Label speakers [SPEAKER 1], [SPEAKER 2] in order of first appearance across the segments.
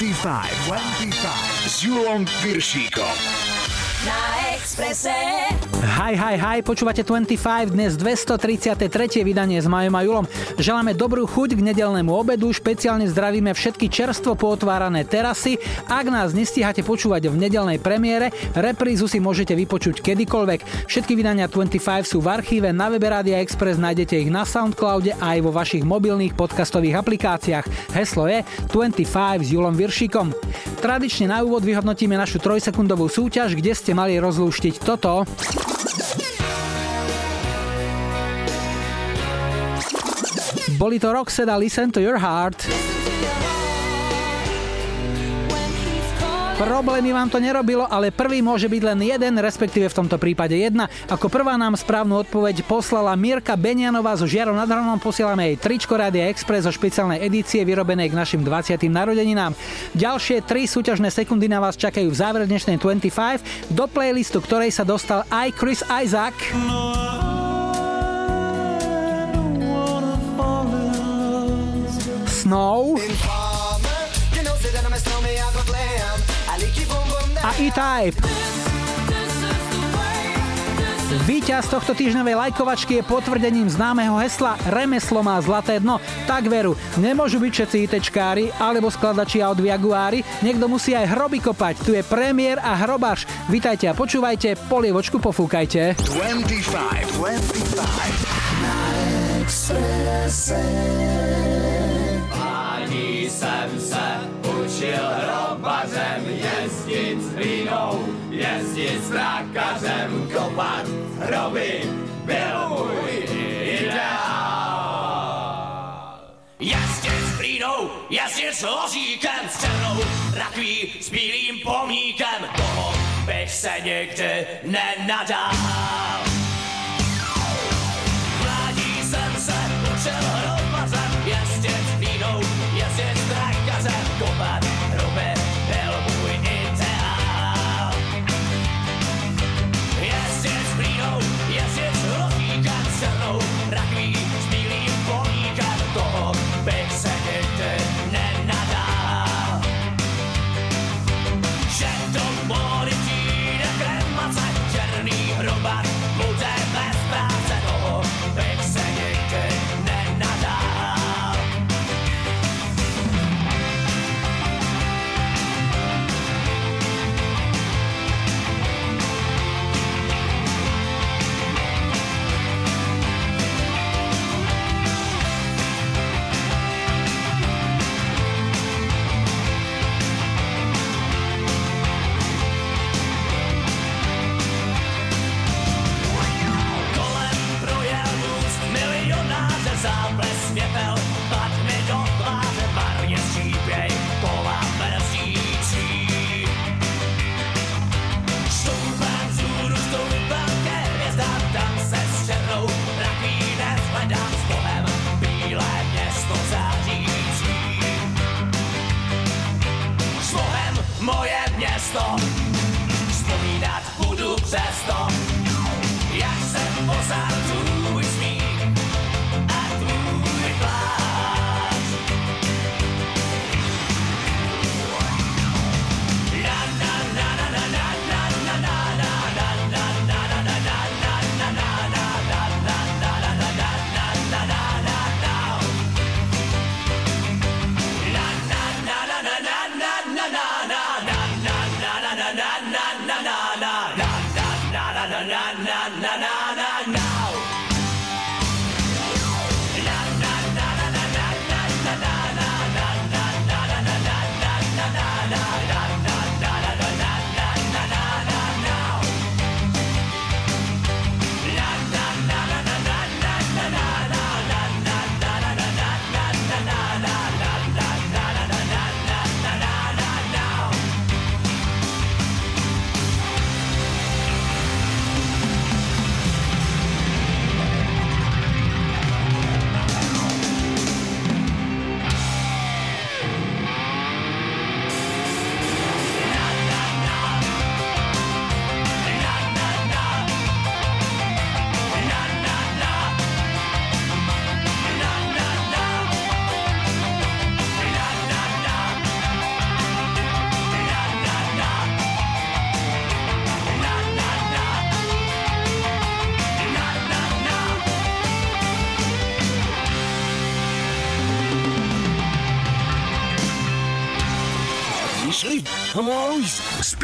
[SPEAKER 1] 25, 25 s Julom Piršíkom.
[SPEAKER 2] Na Exprese.
[SPEAKER 3] Hi, hi, hi, počúvate 25, dnes 233. vydanie s Majom a Julom. Želáme dobrú chuť k nedelnému obedu, špeciálne zdravíme všetky čerstvo pootvárané terasy. Ak nás nestíhate počúvať v nedelnej premiére, reprízu si môžete vypočuť kedykoľvek. Všetky vydania 25 sú v archíve, na webe Rádia Express nájdete ich na Soundcloude aj vo vašich mobilných podcastových aplikáciách. Heslo je 25 s Julom Viršíkom. Tradične na úvod vyhodnotíme našu trojsekundovú súťaž, kde ste mali rozlúštiť toto. Boli to Roxette a Listen to Your Heart. Problémy vám to nerobilo, ale prvý môže byť len jeden, respektíve v tomto prípade jedna. Ako prvá nám správnu odpoveď poslala Mirka Benianová zo Žiarov nad Hronom. Posielame jej tričko Rádia Express zo špeciálnej edície vyrobenej k našim 20. narodeninám. Ďalšie tri súťažné sekundy na vás čakajú v záver dnešnej 25, do playlistu ktorej sa dostal aj Chris Isaac. Snow a E-Type. Výťaz tohto týždňovej lajkovačky je potvrdením známeho hesla Remeslo má zlaté dno. Tak veru, nemôžu byť všetci ITčkári alebo skladači aut Jaguári, niekto musí aj hroby kopať. Tu je premiér a hrobaš. Vítajte a počúvajte, polievočku pofúkajte.
[SPEAKER 1] 25, 25. Na Expresse.
[SPEAKER 4] Ani jsem se učil hrobařem jezdit s hlínou, jezdit s trákařem, kopat hroby, byl můj ideál. Jezdit s hlínou, jezdit s ložíkem, s černou rakví, s bílým pomíkem, toho bych se nikdy nenadal.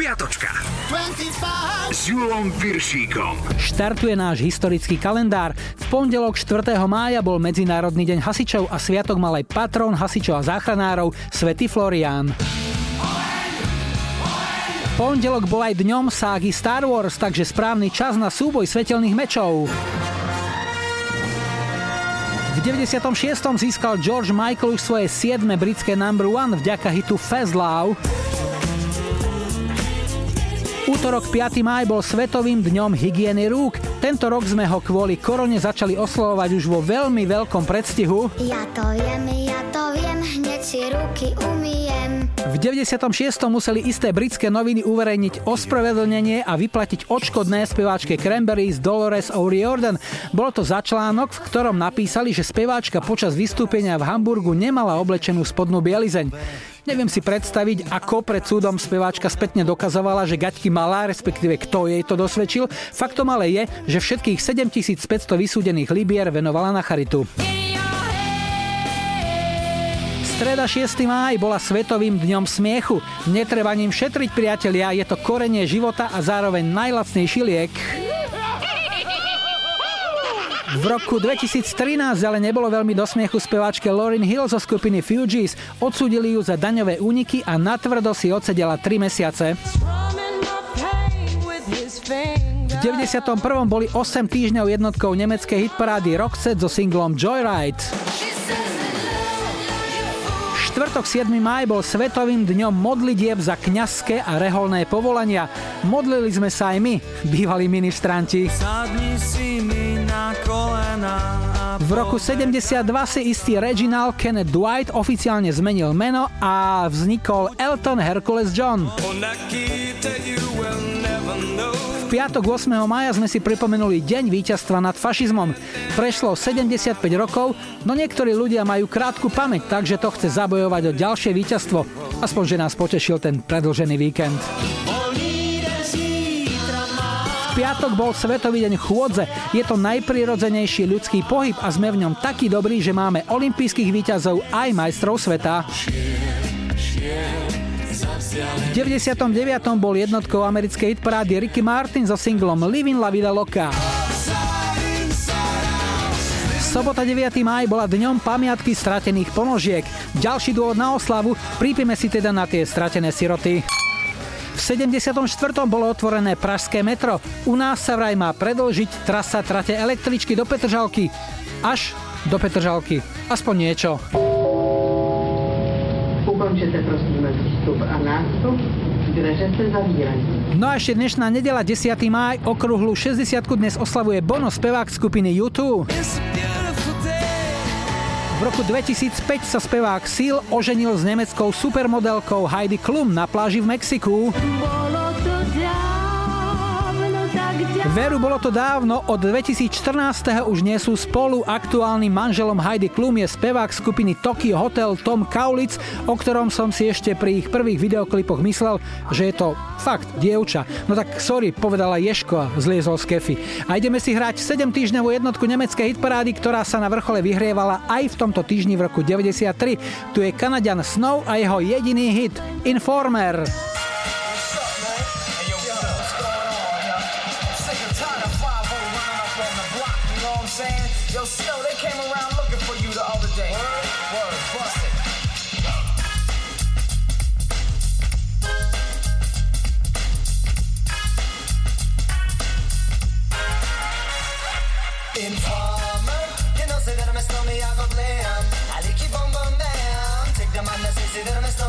[SPEAKER 1] Spiatočka. 25. S Julom Piršíkom.
[SPEAKER 3] Štartuje náš historický kalendár. V pondelok 4. mája bol Medzinárodný deň hasičov a sviatok mal aj patrón hasičov a záchranárov Svetý Florián. Pondelok bol aj dňom ságy Star Wars, takže správny čas na súboj svetelných mečov. V 96. získal George Michael už svoje 7. britské number one vďaka hitu Fast Love. Útorok 5. maj bol Svetovým dňom hygieny rúk. Tento rok sme ho kvôli korone začali oslovovať už vo veľmi veľkom predstihu.
[SPEAKER 5] Ja to viem, ja to viem, hneď si ruky umiem.
[SPEAKER 3] V 96. museli isté britské noviny uverejniť ospravedlnenie a vyplatiť odškodné speváčke Cranberries Dolores O'Riordan. Bolo to za článok, v ktorom napísali, že speváčka počas vystúpenia v Hamburgu nemala oblečenú spodnú bielizeň. Neviem si predstaviť, ako pred súdom speváčka spätne dokazovala, že gaťky mala, respektíve kto jej to dosvedčil. Faktom ale je, že všetkých 7500 vysúdených libier venovala na charitu. Streda 6. máj bola Svetovým dňom smiechu. Netreba ním šetriť, priatelia, je to korenie života a zároveň najlacnejší liek. V roku 2013 ale nebolo veľmi do smiechu speváčke Lauryn Hill zo skupiny Fugees. Odsúdili ju za daňové úniky a natvrdo si odsedela 3 mesiace. V 91. boli 8 týždňov jednotkou nemeckej hitparády Roxette so singlom Joyride štvrtok 7. maj bol Svetovým dňom modlitieb za kňazské a reholné povolania. Modlili sme sa aj my, bývalí ministranti. V roku 72 si istý Reginald Kenneth Dwight oficiálne zmenil meno a vznikol Elton Hercules John piatok 8. maja sme si pripomenuli deň víťazstva nad fašizmom. Prešlo 75 rokov, no niektorí ľudia majú krátku pamäť, takže to chce zabojovať o ďalšie víťazstvo. Aspoň, že nás potešil ten predlžený víkend. Piatok bol Svetový deň chôdze. Je to najprirodzenejší ľudský pohyb a sme v ňom takí dobrí, že máme olympijských víťazov aj majstrov sveta. V 99. bol jednotkou americkej hitparády Ricky Martin so singlom Living La Vida Loca. Sobota 9. maj bola dňom pamiatky stratených ponožiek. Ďalší dôvod na oslavu, prípime si teda na tie stratené siroty. V 74. bolo otvorené Pražské metro. U nás sa vraj má predlžiť trasa trate električky do Petržalky. Až do Petržalky. Aspoň niečo. Ukončite prosím výstup a nástup, dveře. No a ešte dnešná nedela 10. máj, okruhlu 60 dnes oslavuje Bono, spevák skupiny YouTube. V roku 2005 sa spevák Seal oženil s nemeckou supermodelkou Heidi Klum na pláži v Mexiku. Bolo Veru, bolo to dávno, od 2014. už nie sú spolu. Aktuálnym manželom Heidi Klum je spevák skupiny Tokyo Hotel Tom Kaulitz, o ktorom som si ešte pri ich prvých videoklipoch myslel, že je to fakt dievča. No tak sorry, povedala Ješko a zliezol z kefy. A ideme si hrať 7 týždňovú jednotku nemeckej hitparády, ktorá sa na vrchole vyhrievala aj v tomto týždni v roku 93. Tu je Kanadian Snow a jeho jediný hit Informer.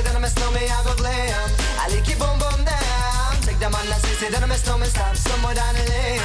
[SPEAKER 6] say that I'm a snowman, I go glam. I lick it, boom boom down. Take them on the sissy, then I'm a snowman, stop somewhere down the lane.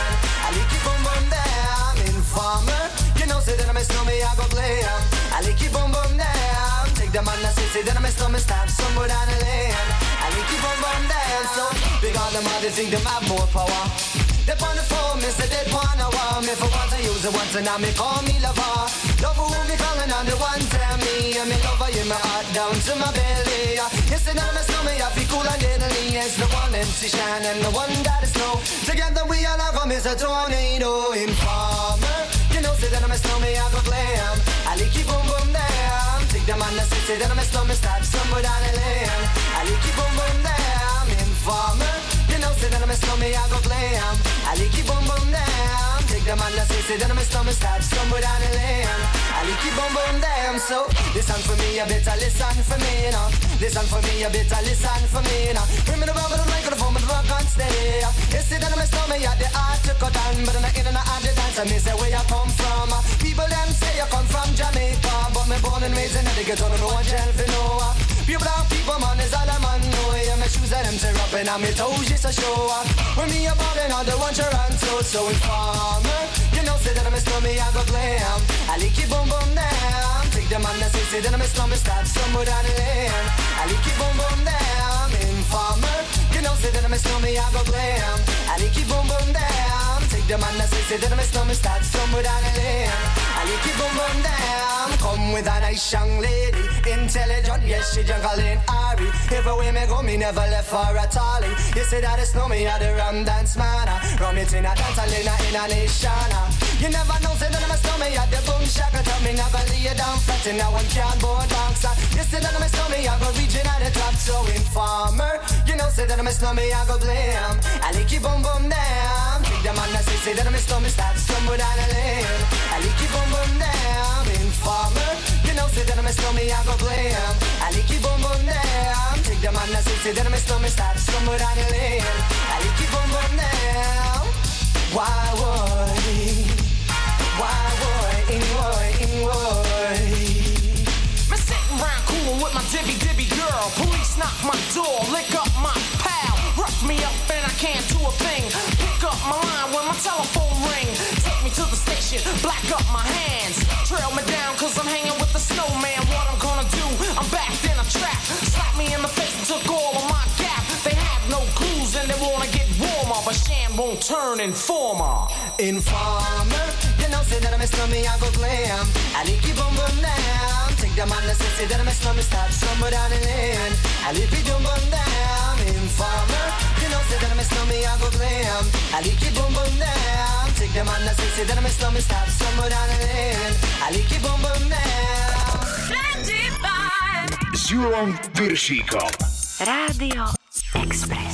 [SPEAKER 6] I lick it, boom boom down. Informer, you know, say that I'm a snowman, I go glam. I lick it, boom boom down. Take them on the sissy, then I'm a snowman, stop somewhere down the lane. I lick it, boom boom down. So, big all them others think them have more power. They on the phone, me say they wanna want me for once I use it once and now me call me lover. Love who me calling on the one tell me and me lover in my heart down to my belly. You say that my stomach I feel cool and deadly. It's the one MC Shine and the one that is snow. Together we all come is a tornado informer. You know say that I'm a snowman I go glam. I like keep boom boom damn. Take them on the city that I'm a snowman start somewhere down the lane. I like keep boom boom damn. Informer. Say that I'm a snowman, I go glam. I like it boom boom down. Take them on the say, say that I'm a snowman, start somewhere down the lane. I like it boom boom down. So listen for me, you better listen for me, know. Listen for me, you better listen for me, know. Bring me the rubber, the microphone, but the rock on steady. You say that I'm a snowman, you the art to cut down, but I'm in and out the dance. Me say where you come from. People them say you come from Jamaica, but me born and raised in the ghetto, no one tell for no. Pure brown people, man, is all I'm on. know. Yeah, my shoes and them tear up and me toes just to show up. When me about and all the one Toronto, so informer. You know, say that I'm a slummy, I go glam. I like it boom boom down. Take them on the say, say that I'm a slummy, start somewhere down the lane. I like it boom boom down. Informer. You know, say that I'm a slummy, I go glam. I like it boom boom down. Take them on the say, say that I'm a slummy, start somewhere down the lane. I like it boom boom down. Come with a nice young lady, intelligent, yes she jungle in Ari. Everywhere me go, me never left for a tally. You say that it's no me, I the rum dance man. Rum it in a dance, I in a, in a nation. You never know, say that I'm a snowman, at the boom shack. Tell me never lay it down flat, and now I'm cardboard box. You say that I'm a snowman, I go reaching at the top, so informer. You know, say that I'm a snowman, I go blame. I like you boom boom down. Take them on the say, say that I'm a snowman, start somewhere down the lane. I like you boom You know, I'm a I go a somewhere down the. Why? Why? In in
[SPEAKER 7] sitting round cool with my dibby dibby girl. Police knock my door, lick up my pal. Rough me up and I can't do a thing. Pick up my line when my telephone station, black up my hands. Trail me down cause I'm hanging with the snowman. What I'm gonna do, I'm backed in a trap. Slap me in the face and took all of my gap. They have no clues and they wanna get warmer. But Shan won't turn informer.
[SPEAKER 6] Informer, say that I'm a slummy, I go glam. I like you boom boom down. Take them on the say, say that I'm a slummy, start somewhere down the lane. I like you boom boom down. Informer, you know, say that I'm a slummy, I go glam. I like you boom boom down. Take them on the say, say that I'm a slummy, start somewhere down the lane. I like you boom boom down.
[SPEAKER 1] S Julom Piršíkom.
[SPEAKER 8] Rádio Express.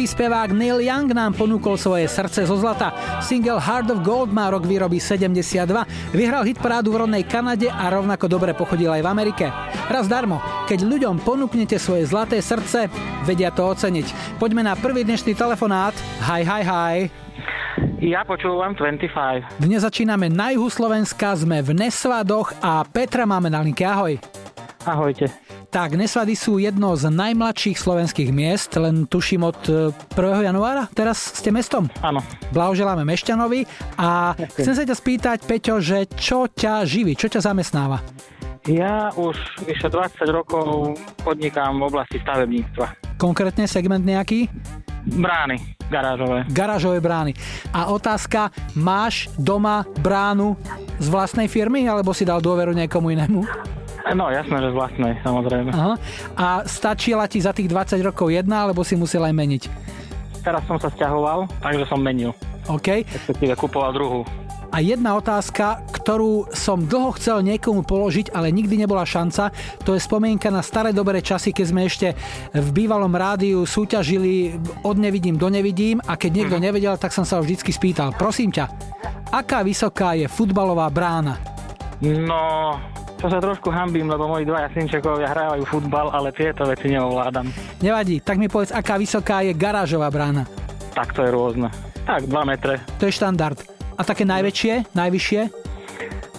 [SPEAKER 3] Kanadský spevák Neil Young nám ponúkol svoje srdce zo zlata. Single Heart of Gold má rok výroby 72, vyhral hit parádu v rodnej Kanade a rovnako dobre pochodil aj v Amerike. Raz darmo, keď ľuďom ponúknete svoje zlaté srdce, vedia to oceniť. Poďme na prvý dnešný telefonát. Hi, hi, hi.
[SPEAKER 9] Ja počúvam 25.
[SPEAKER 3] Dnes začíname na juhu Slovenska, sme v Nesvadoch a Petra máme na linke. Ahoj.
[SPEAKER 9] Ahojte.
[SPEAKER 3] Tak, Nesvady sú jedno z najmladších slovenských miest, len tuším od e, 1. januára. Teraz ste mestom?
[SPEAKER 9] Áno.
[SPEAKER 3] Blahoželáme Mešťanovi a chcem sa ťa spýtať, Peťo, že čo ťa živí, čo ťa zamestnáva?
[SPEAKER 9] Ja už vyše 20 rokov podnikám v oblasti stavebníctva.
[SPEAKER 3] Konkrétne segment nejaký?
[SPEAKER 9] Brány garážové.
[SPEAKER 3] Garážové brány. A otázka, máš doma bránu z vlastnej firmy, alebo si dal dôveru niekomu inému?
[SPEAKER 9] No jasné, že z vlastnej, samozrejme.
[SPEAKER 3] Aha. A stačila ti za tých 20 rokov jedna, alebo si musel aj meniť?
[SPEAKER 9] Teraz som sa stiahoval, takže som menil.
[SPEAKER 3] OK.
[SPEAKER 9] Respektíve kupoval druhú.
[SPEAKER 3] A jedna otázka, ktorú som dlho chcel niekomu položiť, ale nikdy nebola šanca, to je spomienka na staré dobré časy, keď sme ešte v bývalom rádiu súťažili od nevidím do nevidím a keď niekto nevedel, tak som sa ho vždycky spýtal. Prosím ťa, aká vysoká je futbalová brána?
[SPEAKER 9] No, to sa trošku hambím, lebo moji dvaja synčekovia hrávajú futbal, ale tieto veci neovládam.
[SPEAKER 3] Nevadí, tak mi povedz, aká vysoká je garážová brána.
[SPEAKER 9] Tak to je rôzne. Tak, 2 metre.
[SPEAKER 3] To je štandard. A také najväčšie, najvyššie?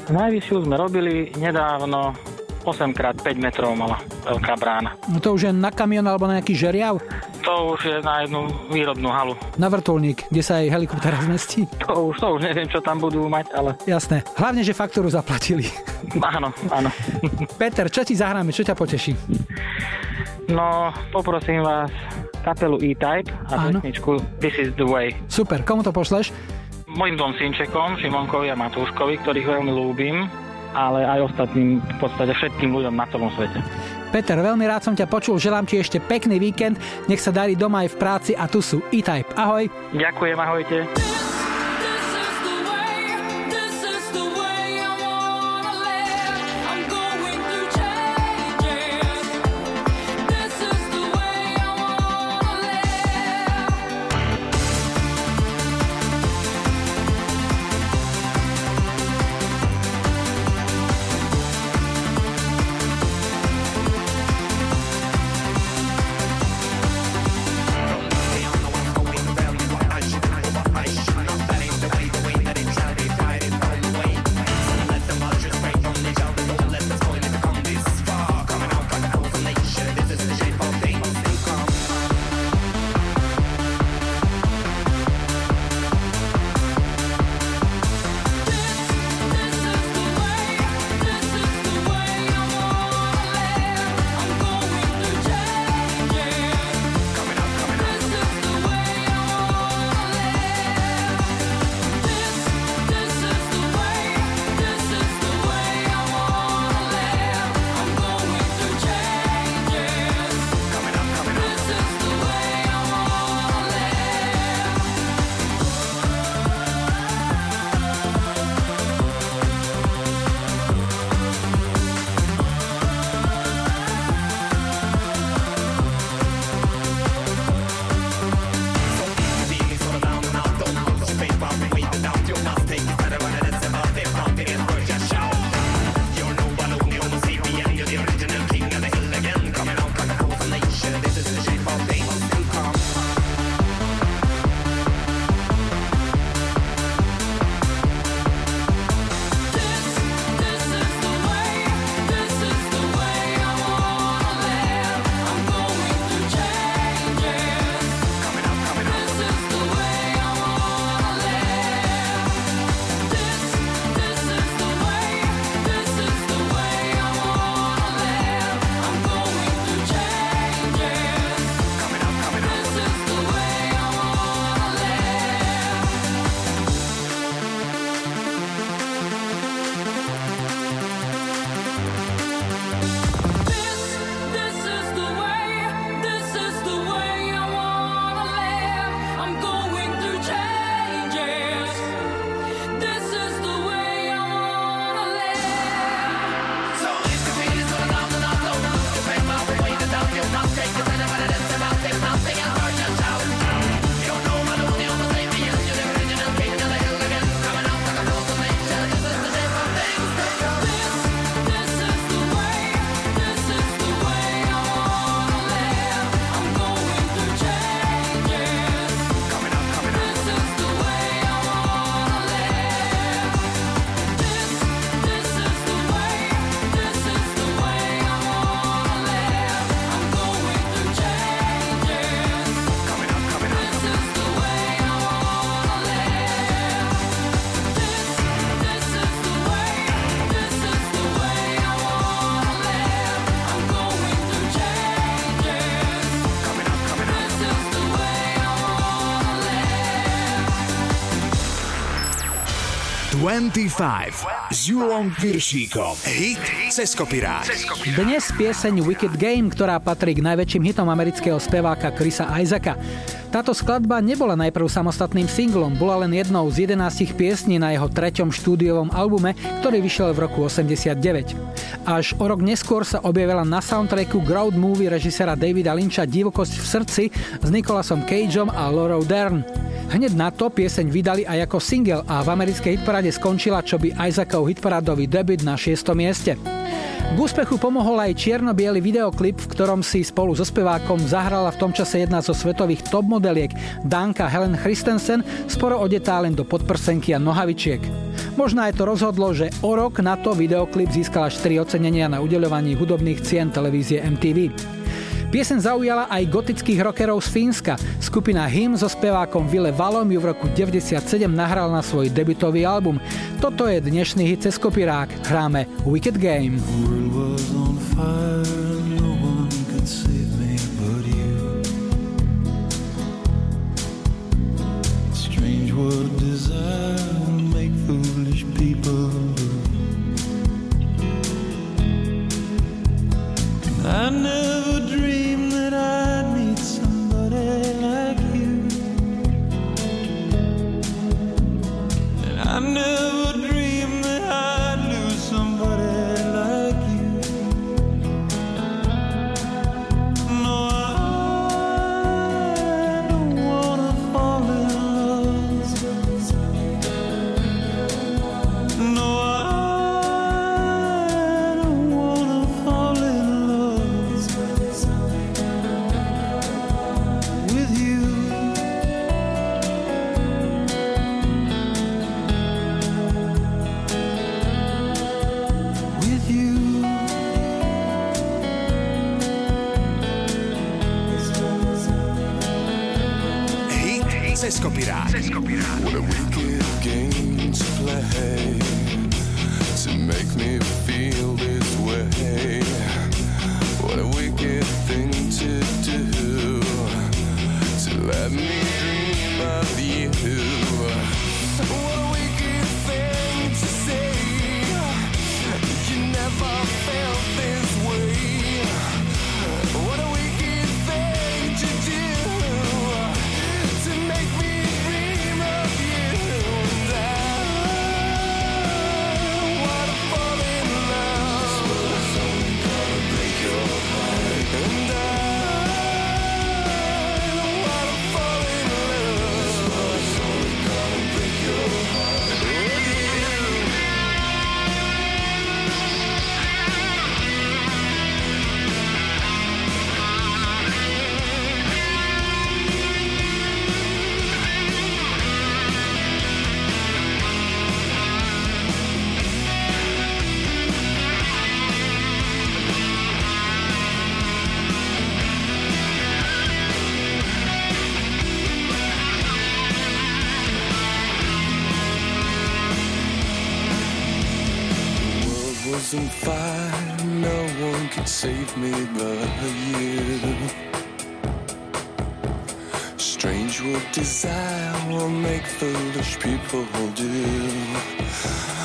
[SPEAKER 9] Najvyššiu sme robili nedávno 8x5 metrov mala veľká brána.
[SPEAKER 3] No to už je na kamión alebo na nejaký žeriav?
[SPEAKER 9] To už je na jednu výrobnú halu.
[SPEAKER 3] Na vrtulník, kde sa aj helikoptera zmestí?
[SPEAKER 9] To už, to už neviem, čo tam budú mať, ale
[SPEAKER 3] Jasné. Hlavne, že faktúru zaplatili.
[SPEAKER 9] áno, áno.
[SPEAKER 3] Peter, čo ti zahráme, čo ťa poteší?
[SPEAKER 9] No, poprosím vás kapelu E-Type a
[SPEAKER 3] Áno.
[SPEAKER 9] pesničku This is the way.
[SPEAKER 3] Super, komu to pošleš?
[SPEAKER 9] Mojim dvom synčekom, Šimonkovi a Matúškovi, ktorých veľmi ľúbim, ale aj ostatným, v podstate všetkým ľuďom na celom svete.
[SPEAKER 3] Peter, veľmi rád som ťa počul, želám ti ešte pekný víkend, nech sa darí doma aj v práci a tu sú E-Type. Ahoj.
[SPEAKER 9] Ďakujem, ahojte.
[SPEAKER 1] 25 s Julom Piršíkom. Hit cez kopirák.
[SPEAKER 3] Dnes pieseň Wicked Game, ktorá patrí k najväčším hitom amerického speváka Chrisa Isaaca. Táto skladba nebola najprv samostatným singlom, bola len jednou z 11 piesní na jeho treťom štúdiovom albume, ktorý vyšiel v roku 89. Až o rok neskôr sa objavila na soundtracku Ground Movie režisera Davida Lyncha Divokosť v srdci s Nicolasom Cageom a Laurel Dern. Hneď na to pieseň vydali aj ako single a v americkej hitparáde skončila čo by Isaacov hitparádový debut na 6. mieste. K úspechu pomohol aj čierno videoklip, v ktorom si spolu so spevákom zahrala v tom čase jedna zo svetových top modeliek, Danka Helen Christensen, sporo odetá len do podprsenky a nohavičiek. Možno aj to rozhodlo, že o rok na to videoklip získala 4 ocenenia na udeľovaní hudobných cien televízie MTV. Piesen zaujala aj gotických rockerov z Fínska. Skupina Him so spevákom Ville Valom ju v roku 97 nahral na svoj debutový album. Toto je dnešný hit cez kopirák. Hráme Wicked Game. I never I never
[SPEAKER 10] desire will make foolish people do.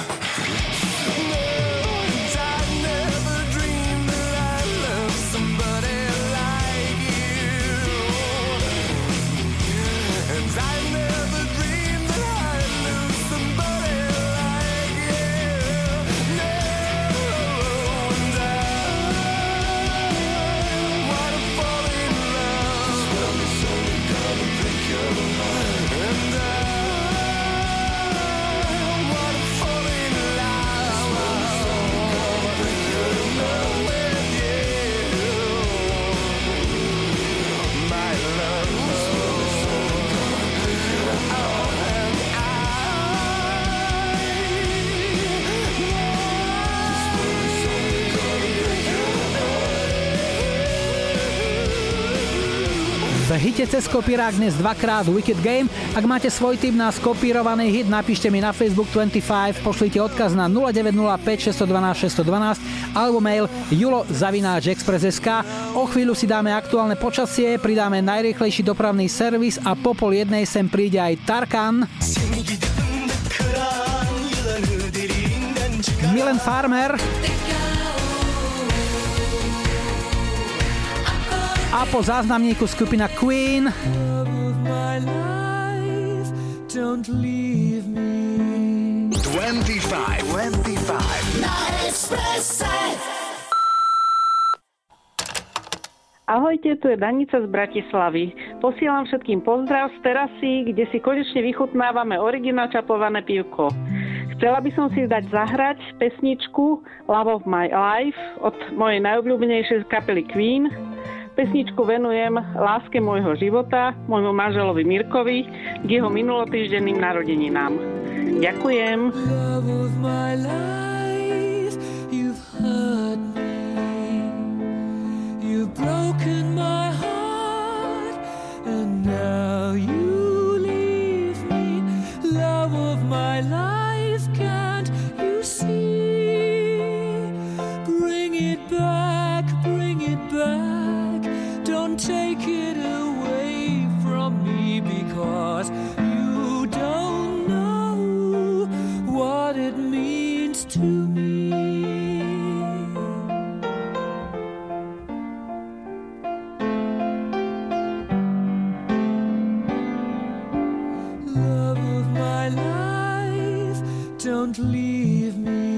[SPEAKER 3] V hite cez kopírák dnes dvakrát Wicked Game. Ak máte svoj tip na skopírovaný hit, napíšte mi na Facebook 25, pošlite odkaz na 0905 612 612 alebo mail julo.express.sk. O chvíľu si dáme aktuálne počasie, pridáme najrýchlejší dopravný servis a po pol jednej sem príde aj Tarkan. Milen Farmer. A po záznamníku skupina Queen.
[SPEAKER 11] Me.
[SPEAKER 1] 25, 25.
[SPEAKER 11] Na Expresse.
[SPEAKER 12] Ahojte, tu je Danica z Bratislavy. Posielam všetkým pozdrav z terasy, kde si konečne vychutnávame originál čapované pivko. Chcela by som si dať zahrať pesničku Love of My Life od mojej najobľúbenejšej kapely Queen. Pesničku venujem láske môjho života, môjmu manželovi Mirkovi, k jeho minulotýždenným narodeninám. Ďakujem.
[SPEAKER 11] Love of my life, can't you see? Take it away from me because you don't know what it means to me. Love of my life, don't leave me.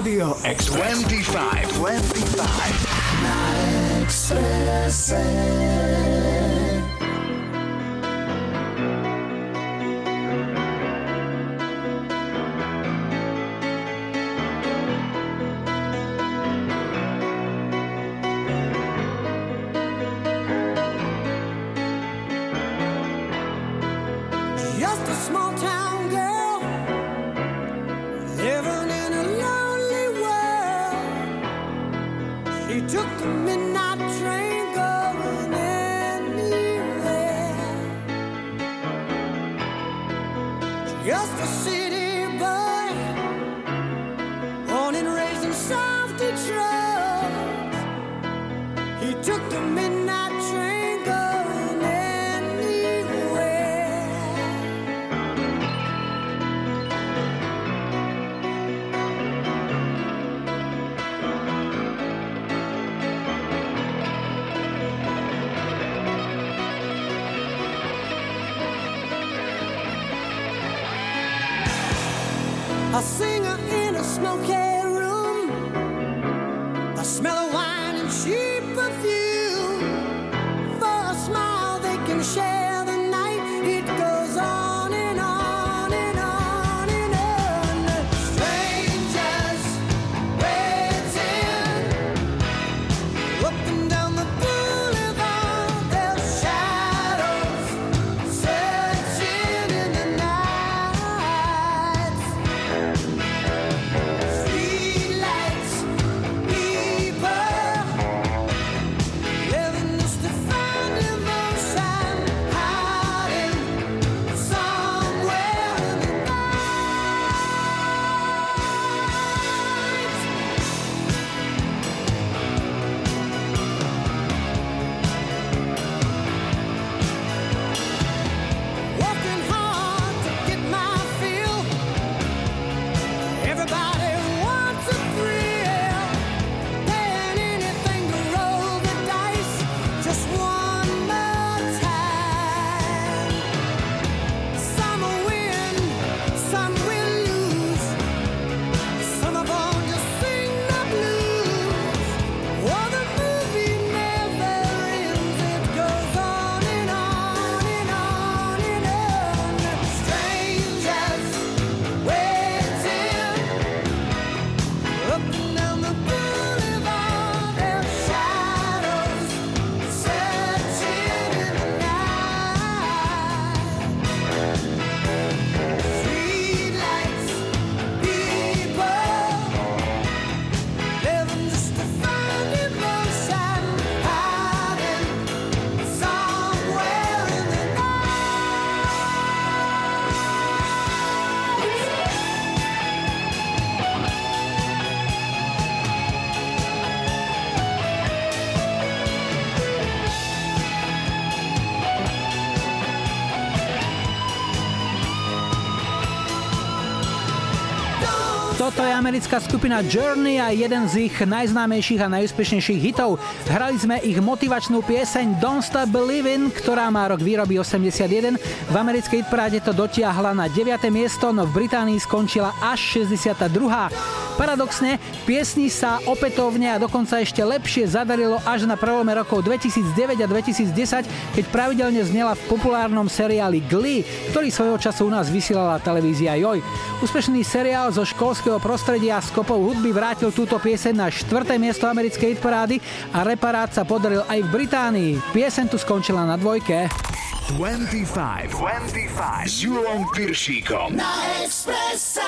[SPEAKER 1] Rádio Express. 25. 25.
[SPEAKER 13] Singer in a smoky
[SPEAKER 3] Toto je americká skupina Journey a jeden z ich najznámejších a najúspešnejších hitov. Hrali sme ich motivačnú pieseň Don't Stop Believin', ktorá má rok výroby 81. V americkej hitparáde to dotiahla na 9. miesto, no v Británii skončila až 62. Paradoxne, piesni sa opätovne a dokonca ešte lepšie zadarilo až na prelome rokov 2009 a 2010, keď pravidelne znela v populárnom seriáli Glee, ktorý svojho času u nás vysielala televízia Joj. Úspešný seriál zo školského prostredia s kopou hudby vrátil túto pieseň na 4. miesto americkej hitparády a reparát sa podaril aj v Británii. Pieseň tu skončila na dvojke.
[SPEAKER 1] 25. 25. S Piršíkom.
[SPEAKER 13] Na Expresse.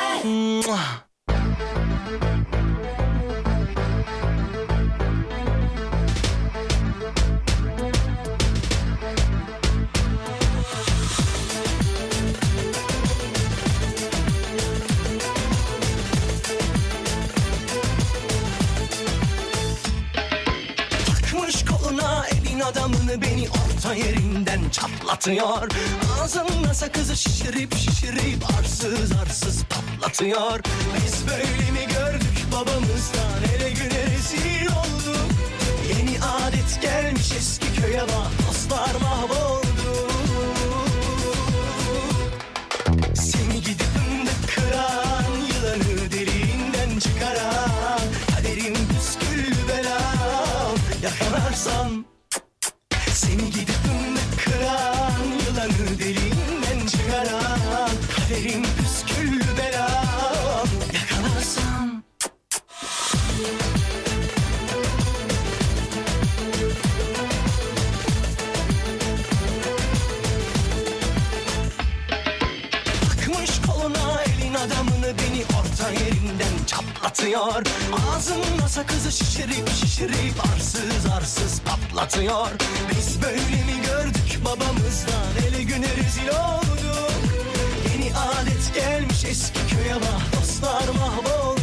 [SPEAKER 14] atıyor Ağzımda sakızı şişirip şişirip arsız arsız patlatıyor. Biz böyle mi gördük babamızdan? Ele güne rezil olduk. Yeni adet gelmiş eski köye bak dostlar mahvoldu. Seni gidip ındık kıran yılanı derinden çıkaran Kaderim püsküllü belam yakalarsan patlatıyor. Ağzımda sakızı şişirip şişirip arsız arsız patlatıyor. Biz böyle mi gördük babamızdan? Ele güne rezil olduk. Yeni adet gelmiş eski köye vah dostlar mahvoldu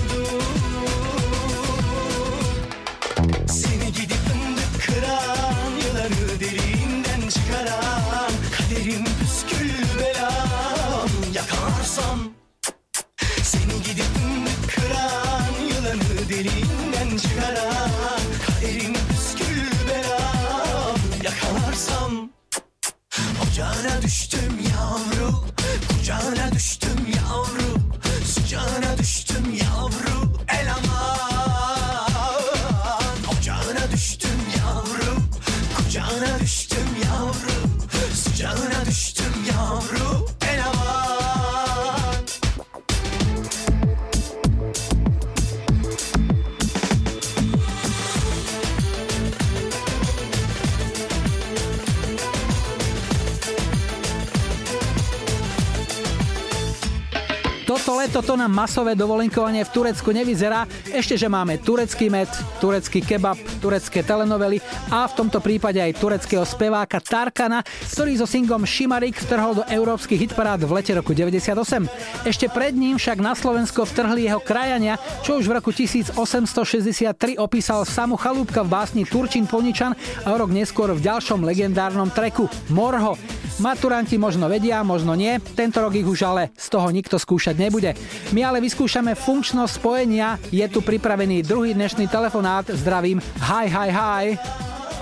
[SPEAKER 3] to nám masové dovolenkovanie v Turecku nevyzerá. Ešte, že máme turecký med, turecký kebab, turecké telenovely a v tomto prípade aj tureckého speváka Tarkana, ktorý so singlom Šimarik vtrhol do európskych hitparád v lete roku 98. Ešte pred ním však na Slovensko vtrhli jeho krajania, čo už v roku 1863 opísal Samu Chalúbka v básni Turčín Poničan a rok neskôr v ďalšom legendárnom treku Morho. Maturanti možno vedia, možno nie, tento rok ich už ale z toho nikto skúšať nebude. My ale vyskúšame funkčnosť spojenia, je tu pripravený druhý dnešný telefonát, zdravím, hi, hi, hi.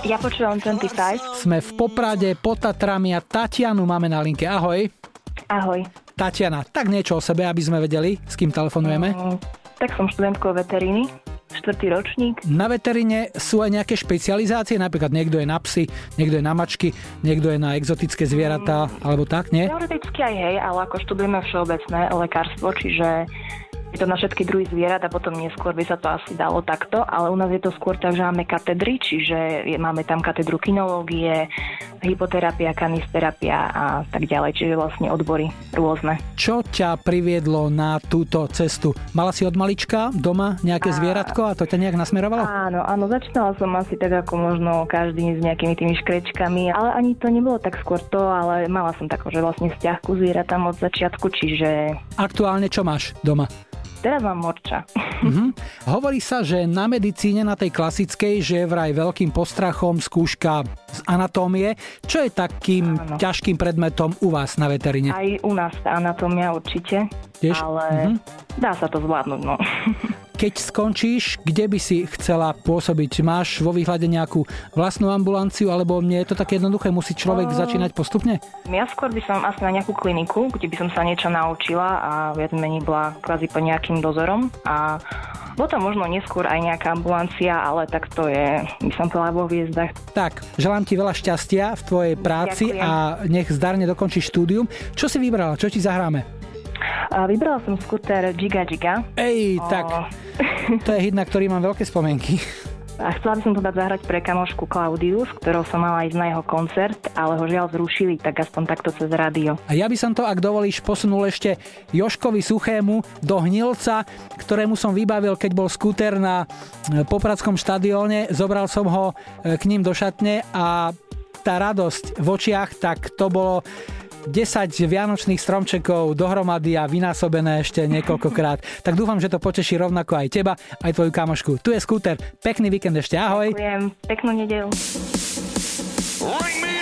[SPEAKER 15] Ja počúvam 25.
[SPEAKER 3] Sme v Poprade, pod Tatrami a Tatianu máme na linke, ahoj.
[SPEAKER 15] Ahoj.
[SPEAKER 3] Tatiana, tak niečo o sebe, aby sme vedeli, s kým telefonujeme.
[SPEAKER 15] Mm, tak som študentkou veteríny, štvrtý ročník.
[SPEAKER 3] Na veterine sú aj nejaké špecializácie, napríklad niekto je na psy, niekto je na mačky, niekto je na exotické zvieratá, alebo tak, nie?
[SPEAKER 15] Teoreticky aj hej, ale ako študujeme všeobecné lekárstvo, čiže je to na všetky druhy zvierat a potom neskôr by sa to asi dalo takto, ale u nás je to skôr tak, že máme katedry, čiže máme tam katedru kinológie, hypoterapia, kanisterapia a tak ďalej, čiže vlastne odbory rôzne.
[SPEAKER 3] Čo ťa priviedlo na túto cestu? Mala si od malička doma nejaké zvieratko a to ťa nejak nasmerovalo?
[SPEAKER 15] Áno, áno, začínala som asi tak ako možno každý s nejakými tými škrečkami, ale ani to nebolo tak skôr to, ale mala som takú, že vlastne vzťah ku zvieratám od začiatku, čiže
[SPEAKER 3] Aktuálne čo máš doma?
[SPEAKER 15] Teraz mám morča.
[SPEAKER 3] Mhm. Hovorí sa, že na medicíne, na tej klasickej, že je vraj veľkým postrachom skúška z anatómie. Čo je takým
[SPEAKER 15] Áno.
[SPEAKER 3] ťažkým predmetom u vás na veteríne?
[SPEAKER 15] Aj u nás tá anatómia určite,
[SPEAKER 3] Tiež?
[SPEAKER 15] ale
[SPEAKER 3] Mhm.
[SPEAKER 15] dá sa to zvládnuť, no.
[SPEAKER 3] Keď skončíš, kde by si chcela pôsobiť? Máš vo výhľade nejakú vlastnú ambulanciu, alebo nie je to také jednoduché? Musí človek začínať postupne?
[SPEAKER 15] Ja skôr by som asi na nejakú kliniku, kde by som sa niečo naučila a viac menej bola kvázi pod nejakým dozorom a potom možno neskôr aj nejaká ambulancia, ale tak to je, by som povedala, vo hviezdach.
[SPEAKER 3] Tak, želám ti veľa šťastia v tvojej práci
[SPEAKER 15] Ďakujem.
[SPEAKER 3] a nech zdarne dokončíš štúdium. Čo si vybrala? Čo ti zahráme?
[SPEAKER 15] Vybrala som skúter Giga Giga.
[SPEAKER 3] Ej,
[SPEAKER 15] O.
[SPEAKER 3] tak, to je hit, na ktorý mám veľké spomienky.
[SPEAKER 15] A chcela by som to dať zahrať pre kamošku Klaudiu, s ktorou som mala ísť na jeho koncert, ale ho žiaľ zrušili, tak aspoň takto cez rádio.
[SPEAKER 3] A ja by som to, ak dovolíš, posunul ešte Joškovi Suchému do Hnilca, ktorému som vybavil, keď bol skúter na e, Popradskom štadióne. Zobral som ho e, k ním do šatne a tá radosť v očiach, tak to bolo 10 vianočných stromčekov dohromady a vynásobené ešte niekoľkokrát. Tak dúfam, že to poteší rovnako aj teba, aj tvoju kamošku. Tu je skúter. Pekný víkend ešte. Ahoj.
[SPEAKER 15] Ďakujem, peknú nedelu.
[SPEAKER 16] Ring me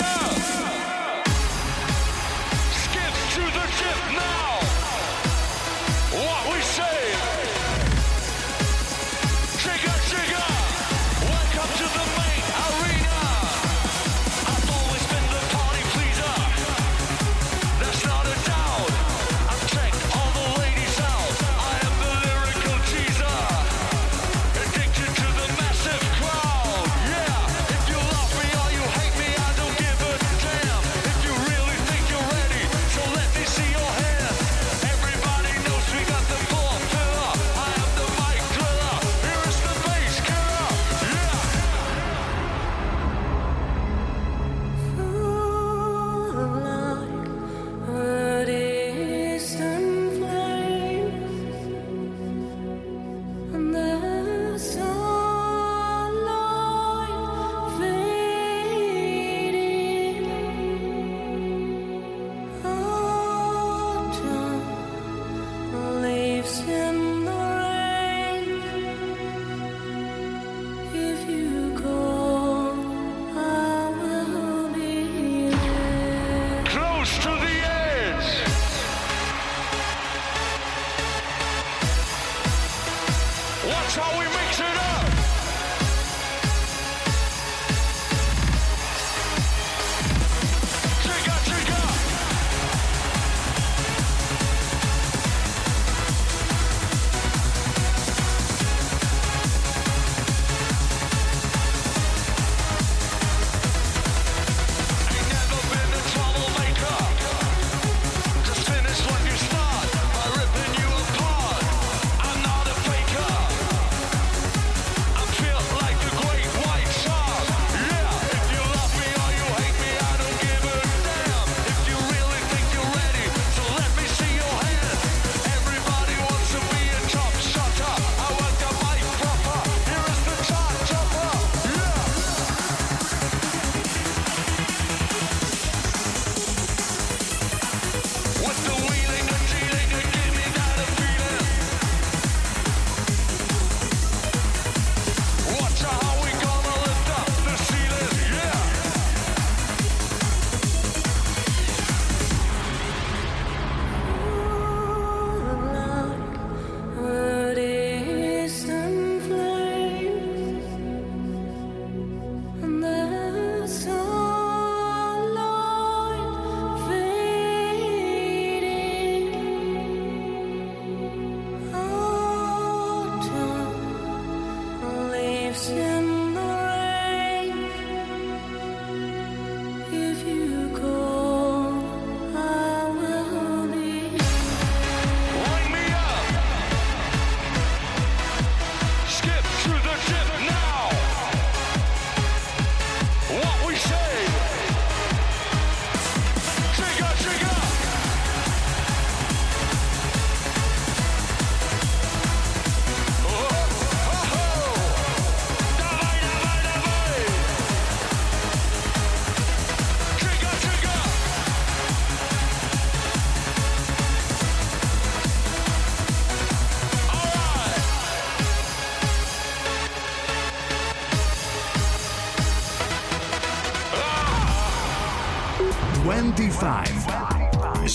[SPEAKER 16] shall we
[SPEAKER 17] make?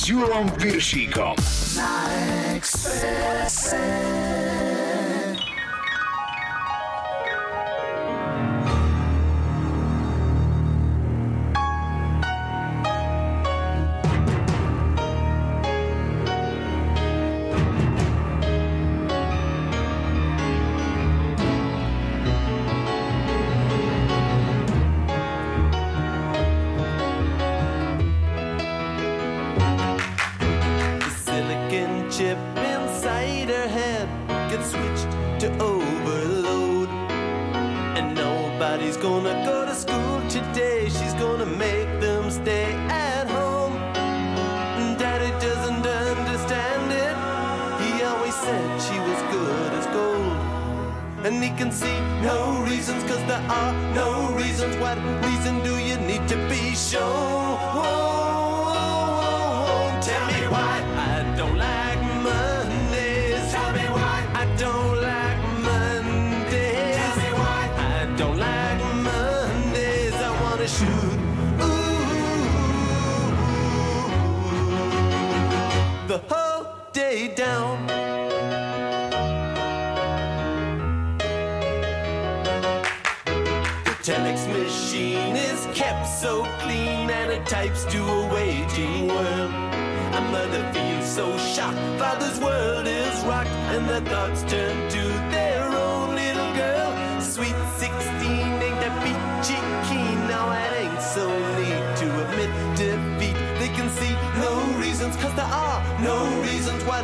[SPEAKER 17] Юром Пирщиком. are no reasons. What reason do you need to be shown? Tell me why I don't like Mondays. Tell me why I don't like Mondays. Tell me why I don't like Mondays. I wanna shoot. Ooh, the whole day down. so clean and it types to a waging world. A mother feels so shocked, father's world is rocked, and the thoughts turn to their own little girl. Sweet 16, ain't that peachy keen? Now it ain't so neat to admit defeat. They can see no reasons, cause there are no reasons. What?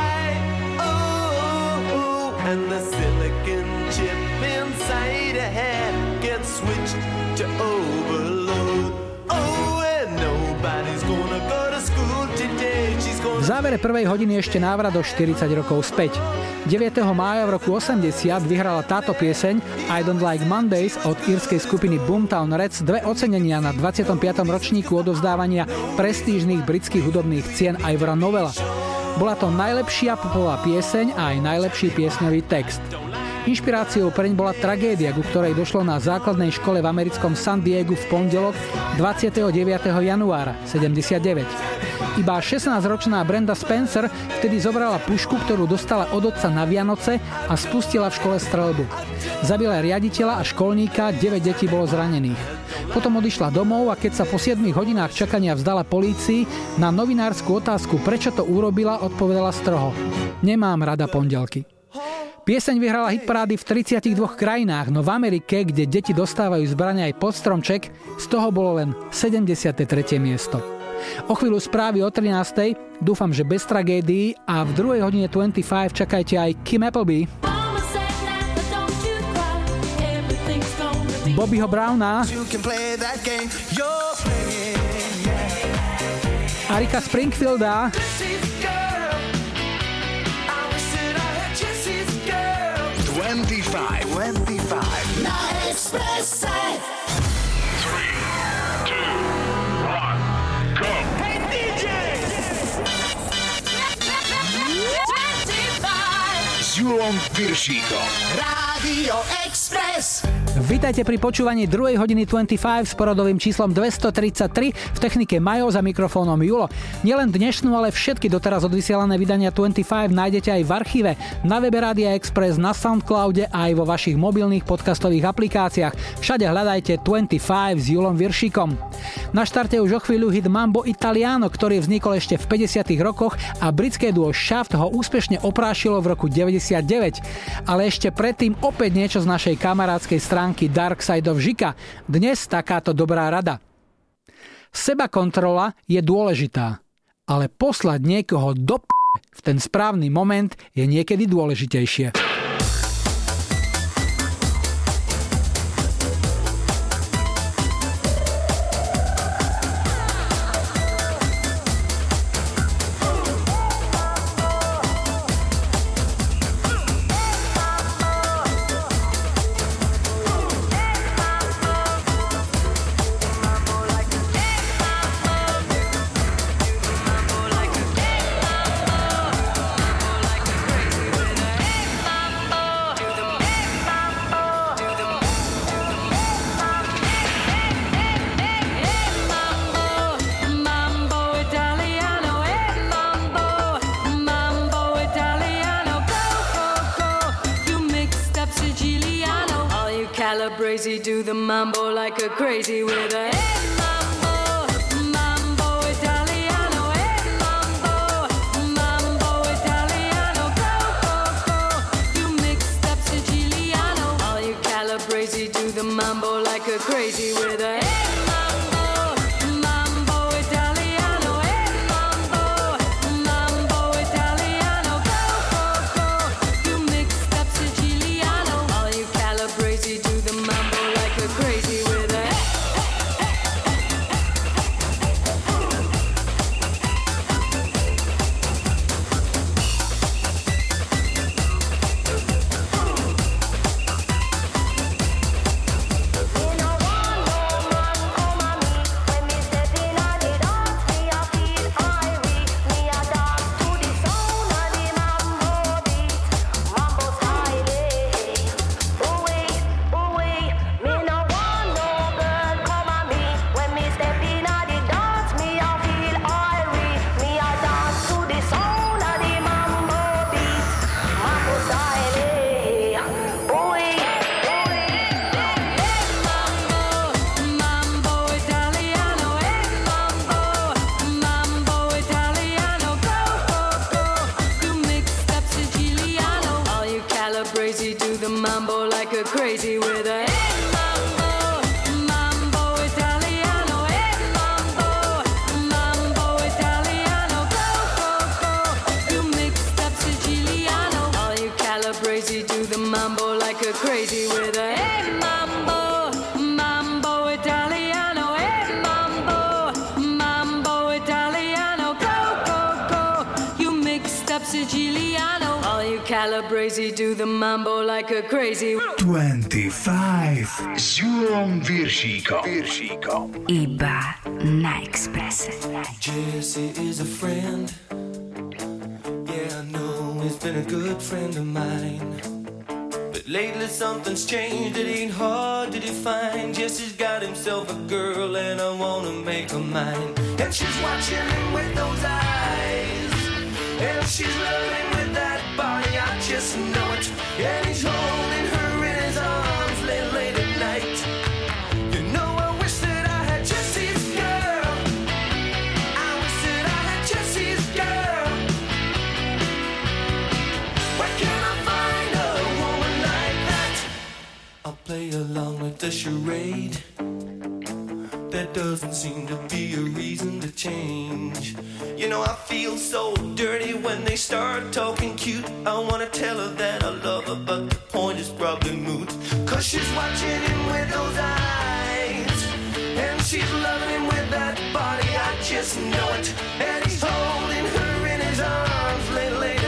[SPEAKER 17] And the silicon chip inside a head gets switched to overload. Oh, and nobody's gonna go to school today. She's
[SPEAKER 3] V
[SPEAKER 17] gonna
[SPEAKER 3] závere prvej hodiny ešte návrat do 40 rokov späť. 9. mája v roku 80 vyhrala táto pieseň I Don't Like Mondays od írskej skupiny Boomtown Reds dve ocenenia na 25. ročníku odovzdávania prestížnych britských hudobných cien Ivora Novela. Bola to najlepšia popová pieseň a aj najlepší piesňový text. Inšpiráciou preň bola tragédia, ku ktorej došlo na základnej škole v americkom San Diegu v pondelok 29. januára 79. Iba 16-ročná Brenda Spencer vtedy zobrala pušku, ktorú dostala od otca na Vianoce a spustila v škole strelbu. Zabila riaditeľa a školníka, 9 detí bolo zranených. Potom odišla domov a keď sa po 7 hodinách čakania vzdala polícii, na novinárskú otázku, prečo to urobila, odpovedala stroho. Nemám rada pondelky. Pieseň vyhrala hitparády v 32 krajinách, no v Amerike, kde deti dostávajú zbrania aj pod stromček, z toho bolo len 73. miesto. O chvíľu správy o 13. Dúfam, že bez tragédií a v druhej hodine 25 čakajte aj Kim Appleby. Bobbyho Browna. Arika Springfielda.
[SPEAKER 6] Five.
[SPEAKER 1] 25. S Julom Piršíkom.
[SPEAKER 6] Radio Express.
[SPEAKER 3] Vítajte pri počúvaní 2. hodiny 25 s porodovým číslom 233 v technike Majo za mikrofónom Julo. Nielen dnešnú, ale všetky doteraz odvysielané vydania 25 nájdete aj v archíve, na webe Radia Express, na Soundcloude a aj vo vašich mobilných podcastových aplikáciách. Všade hľadajte 25 s Julom Viršíkom. Na štarte už o chvíľu hit Mambo Italiano, ktorý vznikol ešte v 50 rokoch a britské duo Shaft ho úspešne oprášilo v roku 99. Ale ešte predtým opäť niečo z našej kamarádskej stránky Dark Side of Žika. Dnes takáto dobrá rada. Seba kontrola je dôležitá, ale poslať niekoho do p- v ten správny moment je niekedy dôležitejšie.
[SPEAKER 11] Crazy with a hey mambo, mambo Italiano, hey mambo, mambo Italiano, go go go. You mixed up Siciliano, all you Calabrese do the mambo like a crazy.
[SPEAKER 1] 25 s Julom Viršíkom. Viršíkom.
[SPEAKER 2] Iba na Express.
[SPEAKER 17] Jesse is a friend. Yeah, I know he's been a good friend of mine. Lately something's changed, it ain't hard to define. Jesse's got himself a girl and I wanna make her mine. And she's watching him with those eyes. And she's loving with that body, I just know it. And he's holding her play along with the charade. There doesn't seem to be a reason to change. You know, I feel so dirty when they start talking cute. I wanna tell her that I love her, but the point is probably moot. Cause she's watching him with those eyes. And she's loving him with that body, I just know it. And he's holding her in his arms late,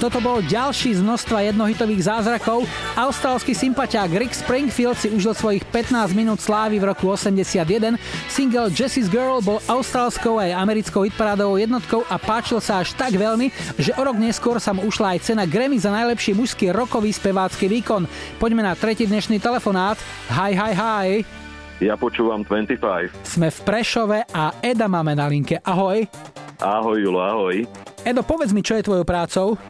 [SPEAKER 3] Toto bol ďalší z množstva jednohitových zázrakov. Austrálsky sympatiák Rick Springfield si užil svojich 15 minút slávy v roku 81. Single Jesse's Girl bol austrálskou aj americkou hitparádovou jednotkou a páčil sa až tak veľmi, že o rok neskôr sa mu ušla aj cena Grammy za najlepší mužský rokový spevácky výkon. Poďme na tretí dnešný telefonát. Hi, hi, hi.
[SPEAKER 18] Ja počúvam 25.
[SPEAKER 3] Sme v Prešove a Eda máme na linke. Ahoj.
[SPEAKER 18] Ahoj Julo, ahoj.
[SPEAKER 3] Edo, povedz mi, čo je tvojou prácou?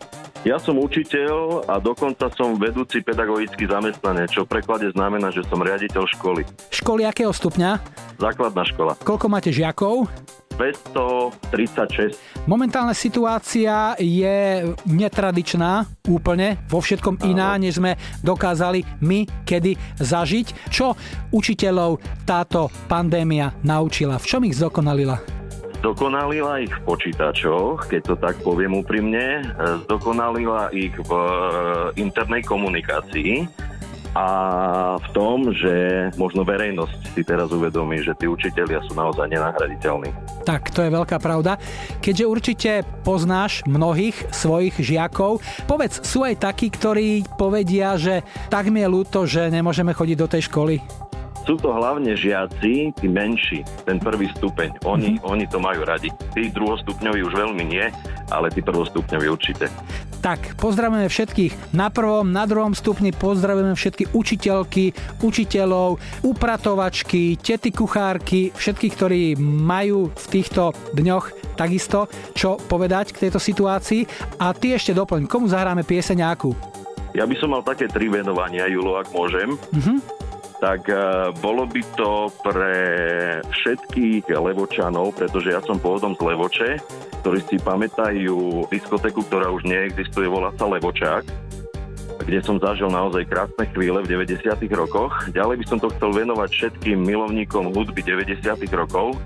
[SPEAKER 18] Ja som učiteľ a dokonca som vedúci pedagogický zamestnanec, čo v preklade znamená, že som riaditeľ školy.
[SPEAKER 3] Školy akého stupňa?
[SPEAKER 18] Základná škola.
[SPEAKER 3] Koľko máte žiakov?
[SPEAKER 18] 236.
[SPEAKER 3] Momentálna situácia je netradičná úplne, vo všetkom iná, než sme dokázali my kedy zažiť. Čo učiteľov táto pandémia naučila? V čom ich zdokonalila?
[SPEAKER 18] Zdokonalila ich v počítačoch, keď to tak poviem úprimne. Zdokonalila ich v e, internej komunikácii a v tom, že možno verejnosť si teraz uvedomí, že tí učitelia sú naozaj nenahraditeľní.
[SPEAKER 3] Tak, to je veľká pravda. Keďže určite poznáš mnohých svojich žiakov, povedz, sú aj takí, ktorí povedia, že tak mi je ľúto, že nemôžeme chodiť do tej školy?
[SPEAKER 18] Sú to hlavne žiaci, tí menší, ten prvý stupeň. Oni, mm-hmm. oni to majú radi. Tí druhostupňoví už veľmi nie, ale tí prvostupňoví určite.
[SPEAKER 3] Tak, pozdravujeme všetkých na prvom, na druhom stupni, pozdravujeme všetky učiteľky, učiteľov, upratovačky, tety kuchárky, všetkých, ktorí majú v týchto dňoch takisto čo povedať k tejto situácii. A ty ešte doplň, komu zahráme pieseň akú?
[SPEAKER 18] Ja by som mal také tri venovania, Julo, ak môžem.
[SPEAKER 3] Mhm.
[SPEAKER 18] Tak eh, bolo by to pre všetkých Levočanov, pretože ja som pôvodom z Levoče, ktorí si pamätajú diskotéku, ktorá už neexistuje, volá sa Levočák kde som zažil naozaj krásne chvíle v 90. rokoch. Ďalej by som to chcel venovať všetkým milovníkom hudby 90. rokov.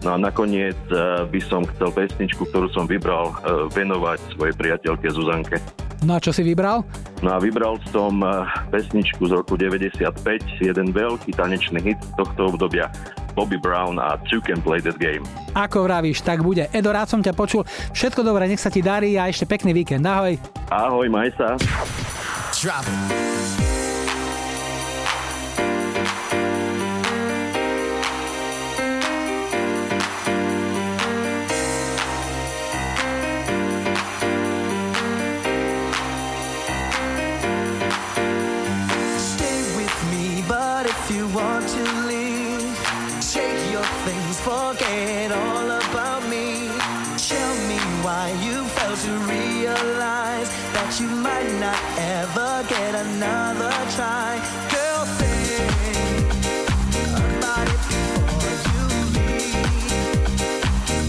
[SPEAKER 18] No a nakoniec eh, by som chcel pesničku, ktorú som vybral, eh, venovať svojej priateľke Zuzanke.
[SPEAKER 3] No a čo si vybral?
[SPEAKER 18] No a vybral som eh, pesničku z roku 95, jeden veľký tanečný hit z tohto obdobia. Bobby Brown a Two Can Play That Game.
[SPEAKER 3] Ako vravíš, tak bude. Edo, rád som ťa počul. Všetko dobré, nech sa ti darí a ešte pekný víkend. Ahoj.
[SPEAKER 18] Ahoj, maj sa.
[SPEAKER 17] Drop
[SPEAKER 14] forget all about me. Tell me why you failed to realize that you might not ever get another try. Girl, think about it before you leave.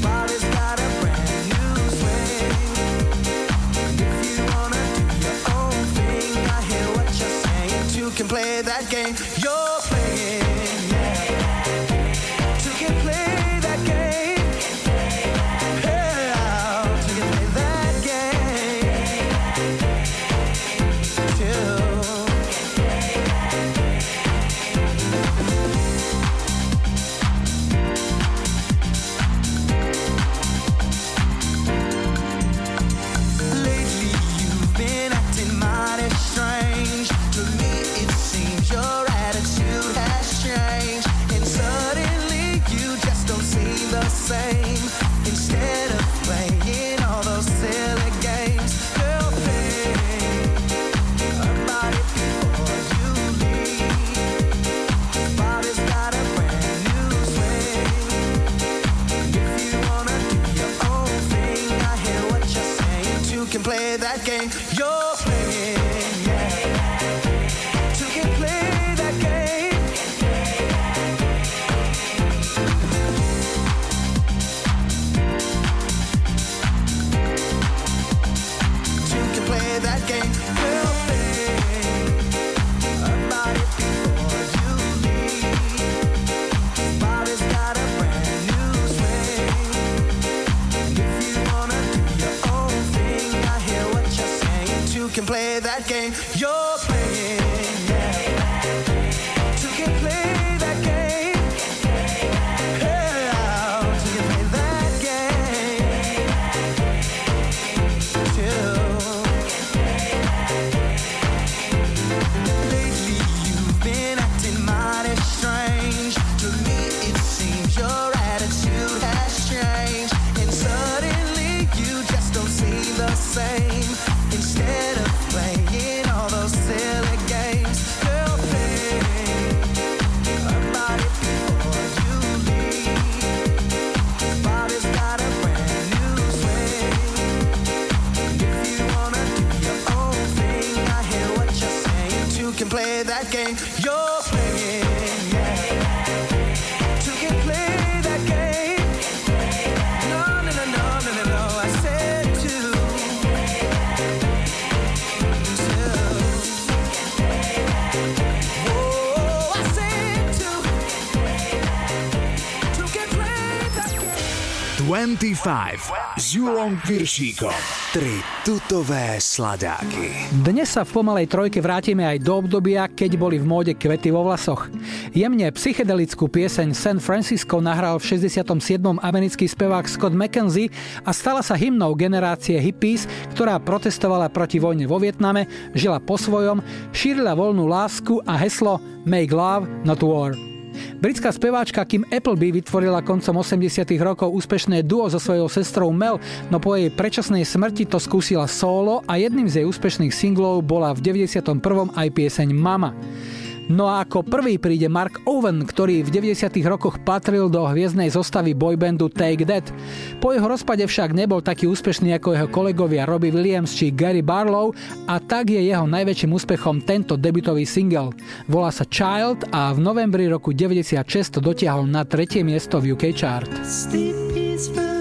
[SPEAKER 14] Body's got a brand new swing. If you wanna do your own thing, I hear what you're saying. Two can play that game
[SPEAKER 1] 25 s Julom Piršíkom. Tri tutové sladáky.
[SPEAKER 3] Dnes sa v pomalej trojke vrátime aj do obdobia, keď boli v móde kvety vo vlasoch. Jemne psychedelickú pieseň San Francisco nahral v 67. americký spevák Scott McKenzie a stala sa hymnou generácie hippies, ktorá protestovala proti vojne vo Vietname, žila po svojom, šírila voľnú lásku a heslo Make Love, Not War. Britská speváčka Kim Appleby vytvorila koncom 80 rokov úspešné duo so svojou sestrou Mel, no po jej predčasnej smrti to skúsila solo a jedným z jej úspešných singlov bola v 91. aj pieseň Mama. No a ako prvý príde Mark Owen, ktorý v 90. rokoch patril do hviezdnej zostavy boybandu Take That. Po jeho rozpade však nebol taký úspešný ako jeho kolegovia Robbie Williams či Gary Barlow a tak je jeho najväčším úspechom tento debutový single. Volá sa Child a v novembri roku 96 dotiahol na tretie miesto v UK chart.
[SPEAKER 19] Sleep is
[SPEAKER 1] for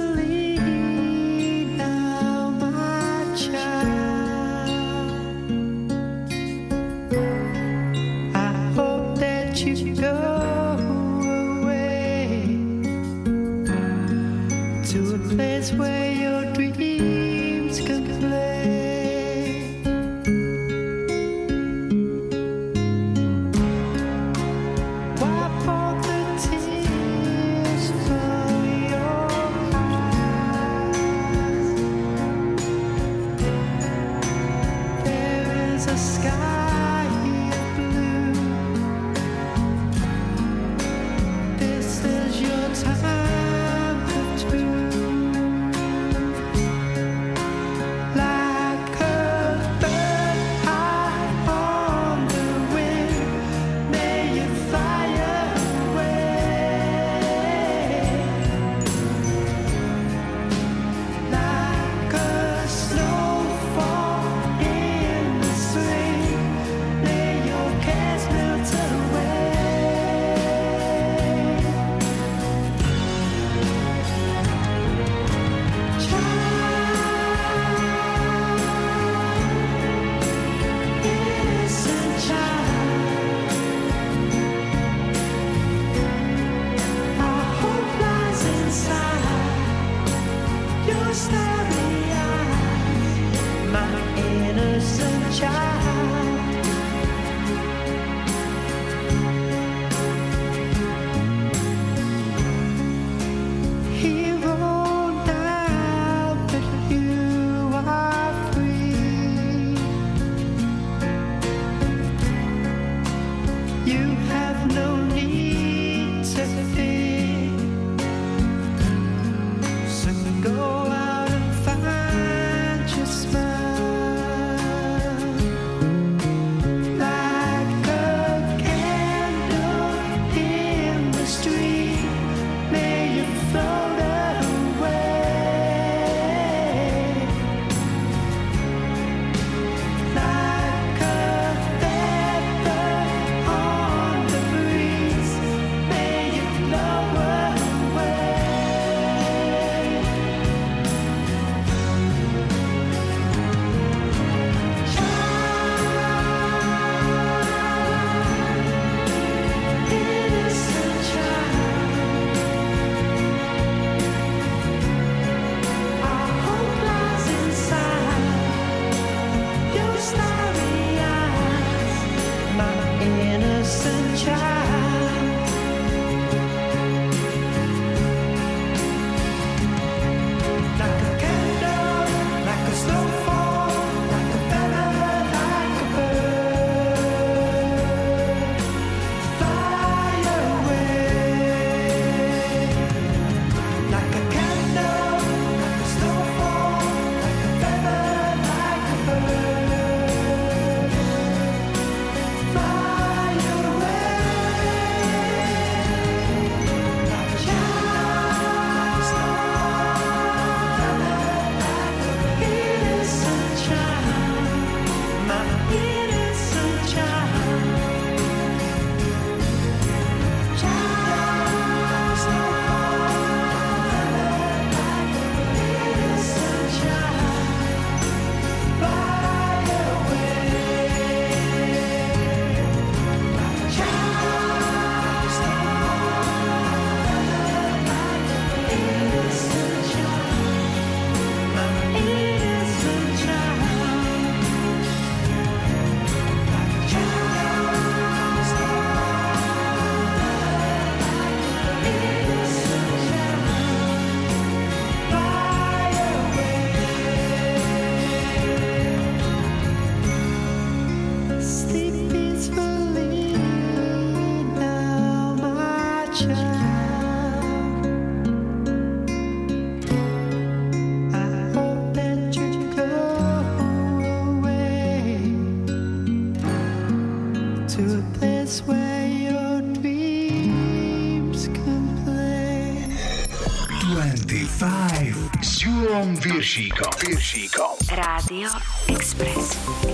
[SPEAKER 1] Julom Viršíkom. Viršíkom.
[SPEAKER 2] Rádio Express.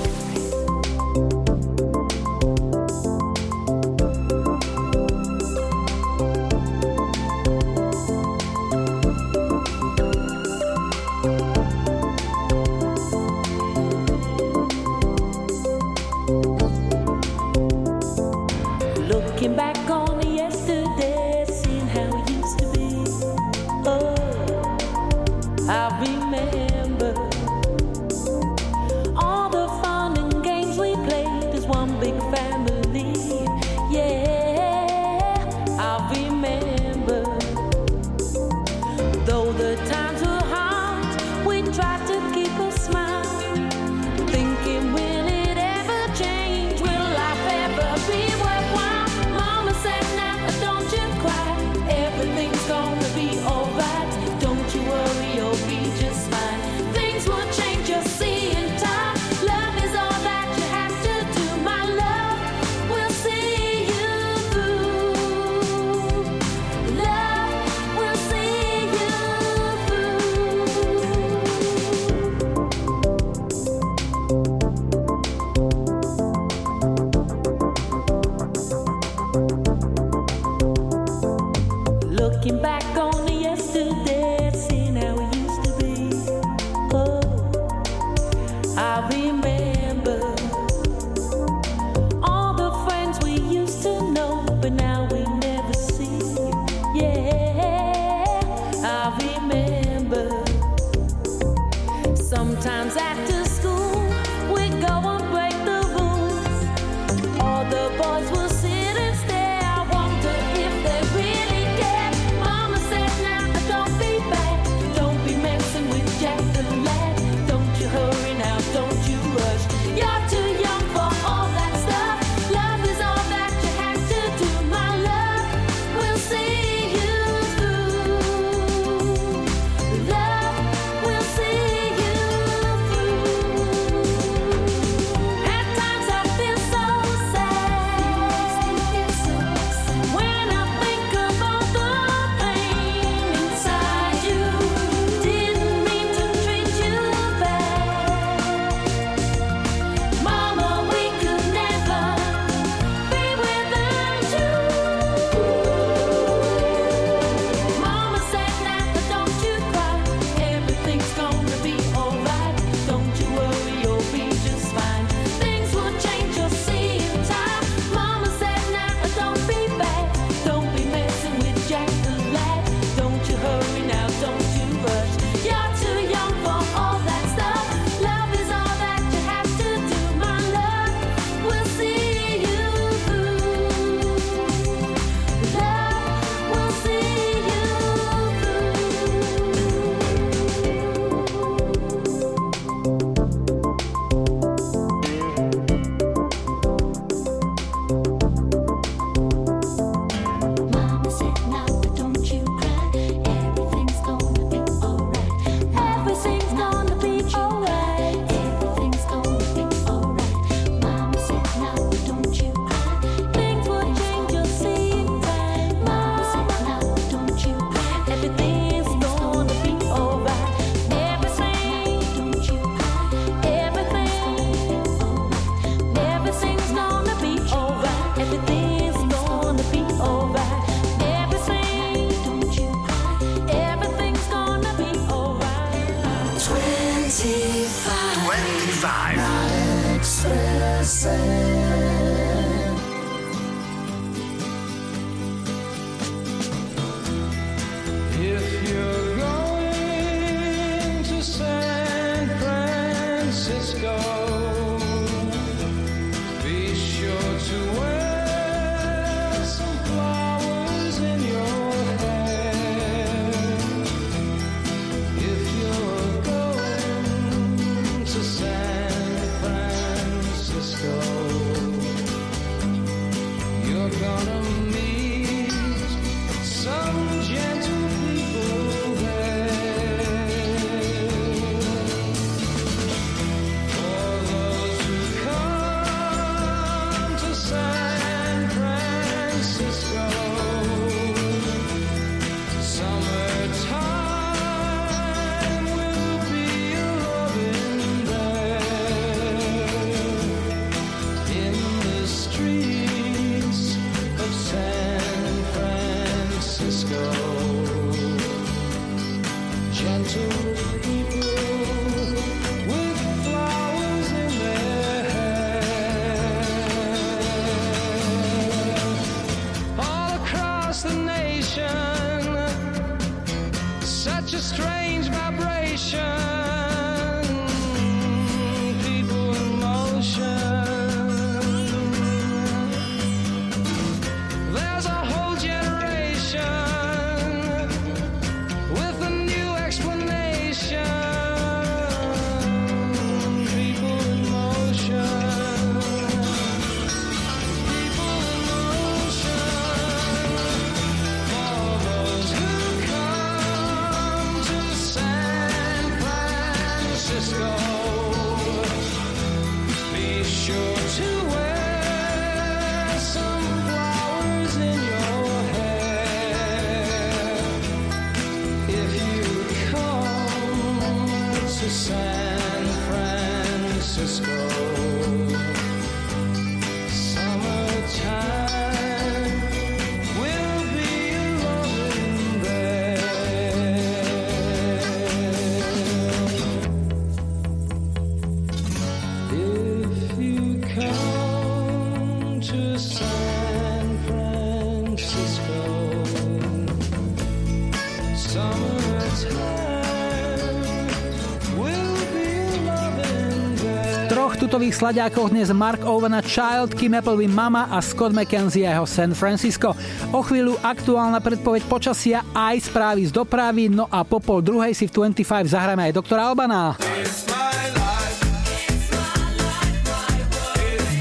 [SPEAKER 3] Tutových sladiákoch dnes Mark Owen a Child, Kim Appleby Mama a Scott McKenzie a jeho San Francisco. O chvíľu aktuálna predpoveď počasia aj správy z dopravy, no a po pol druhej si v 25 zahráme aj doktora Albana.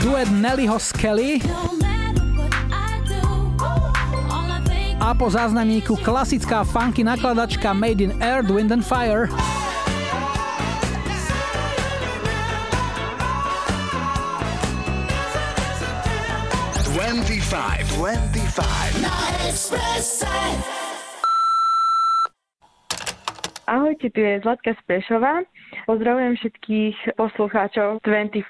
[SPEAKER 3] Duet Nellyho s Kelly a po záznamníku klasická funky nakladačka Made in Earth, Wind and Fire.
[SPEAKER 20] Expresse.
[SPEAKER 21] Ahojte, tu je Zlatka z Prešova. Pozdravujem všetkých poslucháčov 25.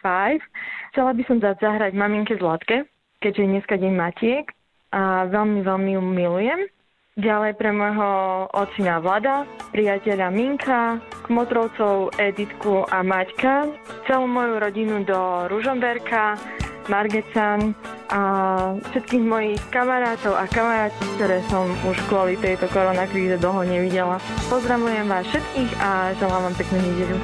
[SPEAKER 21] Chcela by som dať zahrať maminke Zlatke, keďže je dneska deň matiek a veľmi, veľmi ju milujem. Ďalej pre môjho ocina Vlada, priateľa Minka, Kmotrovcov Editku a Maťka, celú moju rodinu do Ružomberka, Margecan a všetkých mojich kamarátov a kamarátov, ktoré som už kvôli tejto koronakríze dlho nevidela. Pozdravujem vás všetkých a želám vám peknú nedeľu.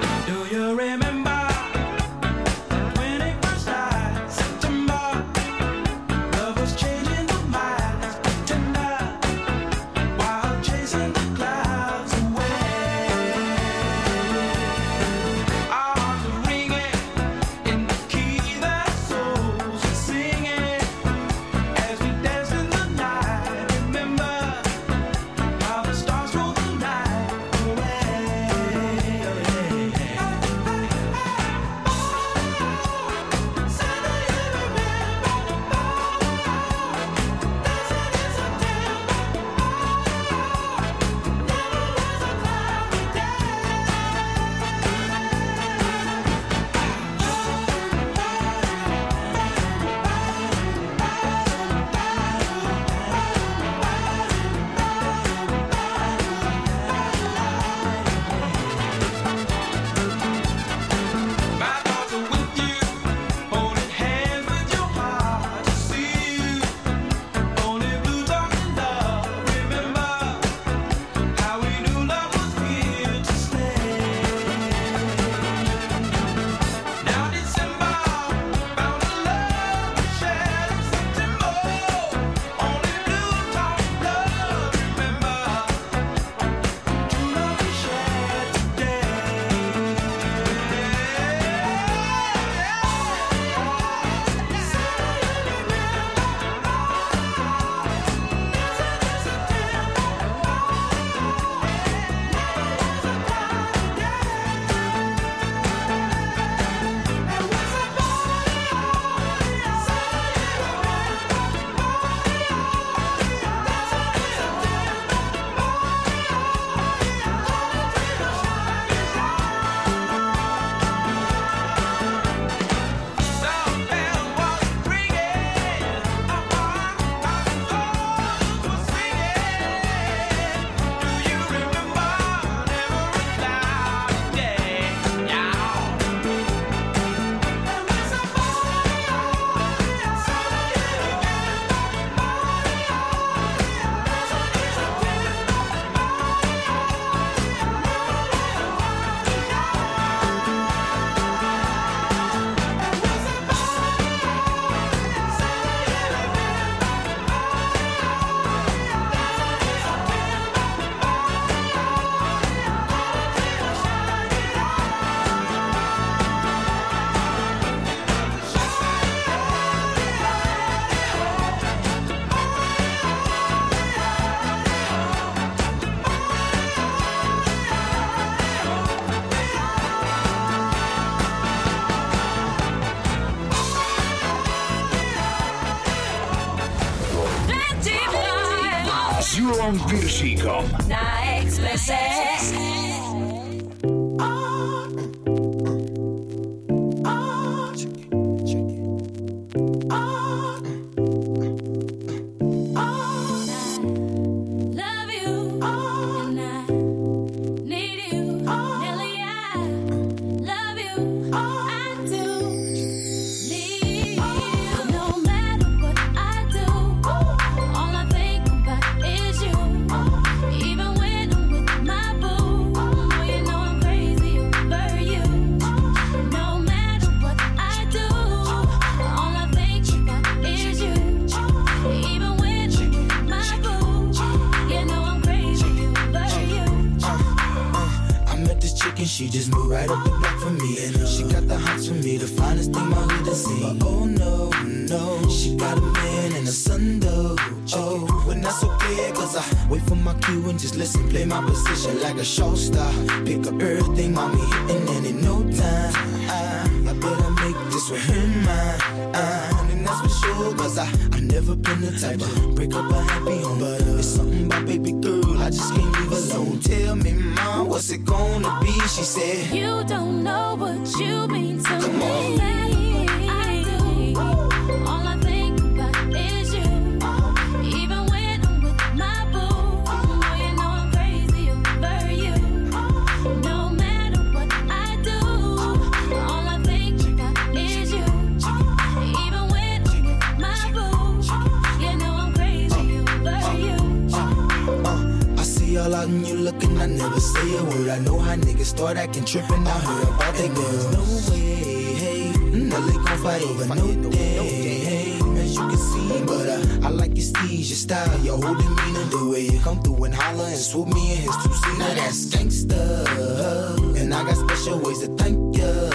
[SPEAKER 2] That's me and his two see. Now that's gangsta. And I got special ways to thank you.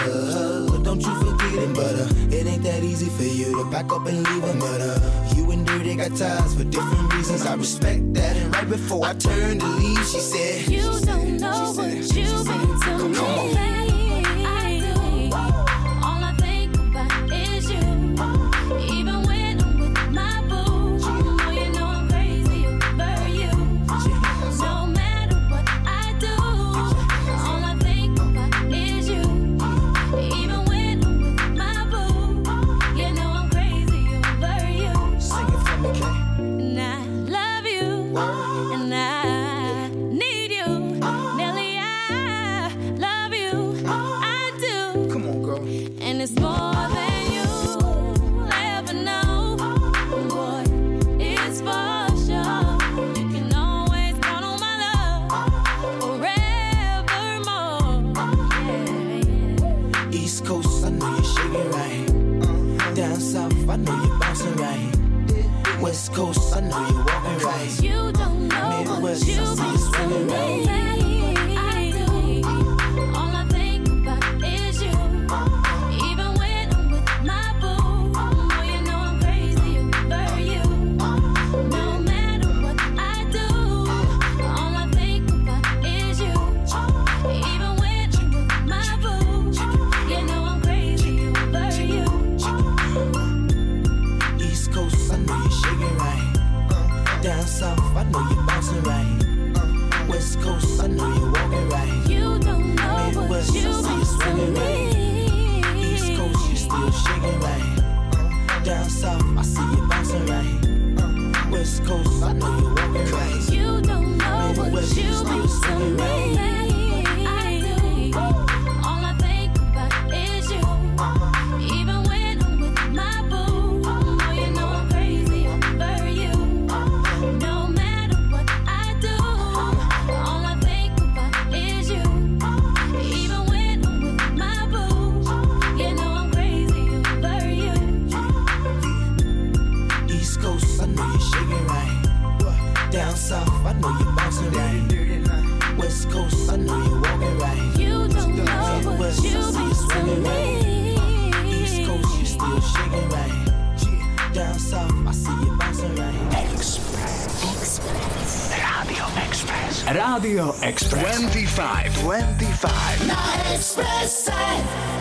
[SPEAKER 2] But don't you forget it, butter. it ain't that easy for you to back up and leave Right.
[SPEAKER 1] Radio Express. 25. 25.
[SPEAKER 22] Na
[SPEAKER 3] Expressa. Eh?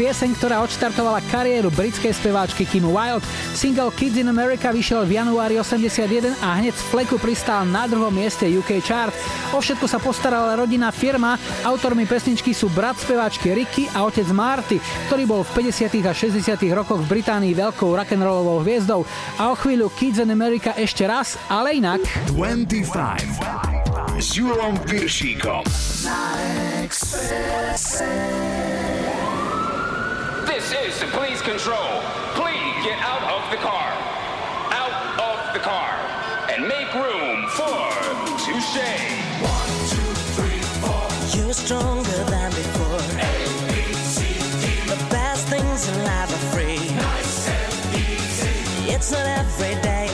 [SPEAKER 3] Pieseň, ktorá odštartovala kariéru britskej speváčky Kim Wilde. Single Kids in America vyšiel v januári 81 a hneď z fleku pristál na druhom mieste UK chart. O všetko sa postarala rodinná firma. Autormi pesničky sú brat speváčky Ricky a otec Marty, ktorý bol v 50. a 60. rokoch v Británii veľkou rock'n'rollovou hviezdou. A o chvíľu Kids in America ešte raz, ale inak.
[SPEAKER 1] 25 s Julom Piršíkom.
[SPEAKER 23] This is the police control. Please get out of the car. Out of the car. And make room for Touche. One, two, three, four.
[SPEAKER 24] You're stronger than before. A, B, C, D. The best things in life are free.
[SPEAKER 23] Nice and easy.
[SPEAKER 24] It's not every day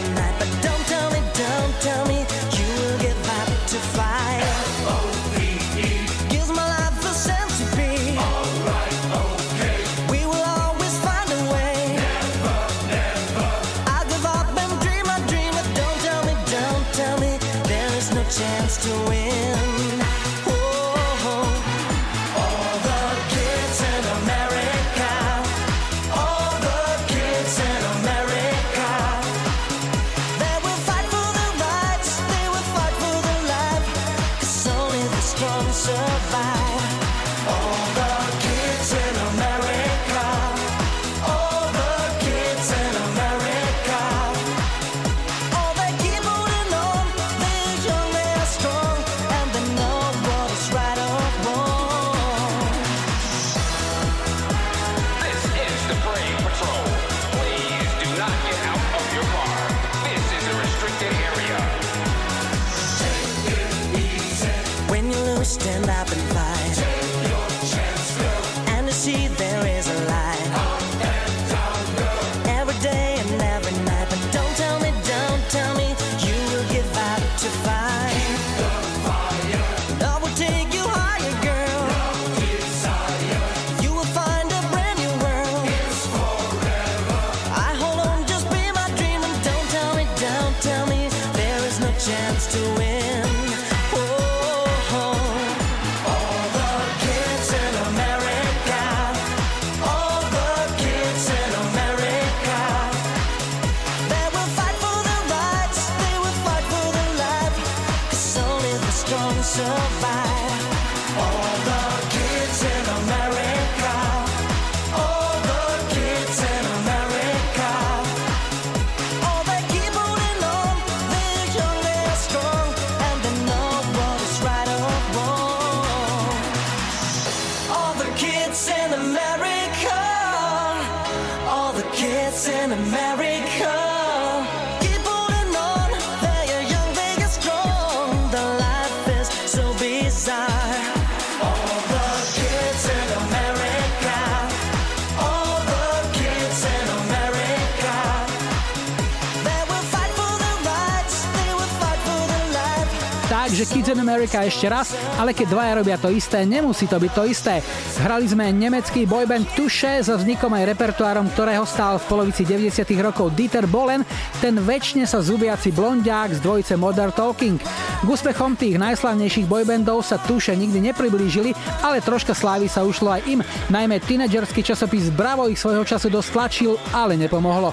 [SPEAKER 3] Takže Kids in America ešte raz, ale keď dvaja robia to isté, nemusí to byť to isté. Hrali sme nemecký boyband Tuše so vznikom aj repertoárom, ktorého stál v polovici 90 rokov Dieter Bohlen, ten väčšine sa zubiaci blondiák z dvojice Modern Talking. K úspechom tých najslavnejších boybandov sa Tuše nikdy nepriblížili, ale troška slávy sa ušlo aj im, najmä tínedžerský časopis Bravo ich svojho času dosť tlačil, ale nepomohlo.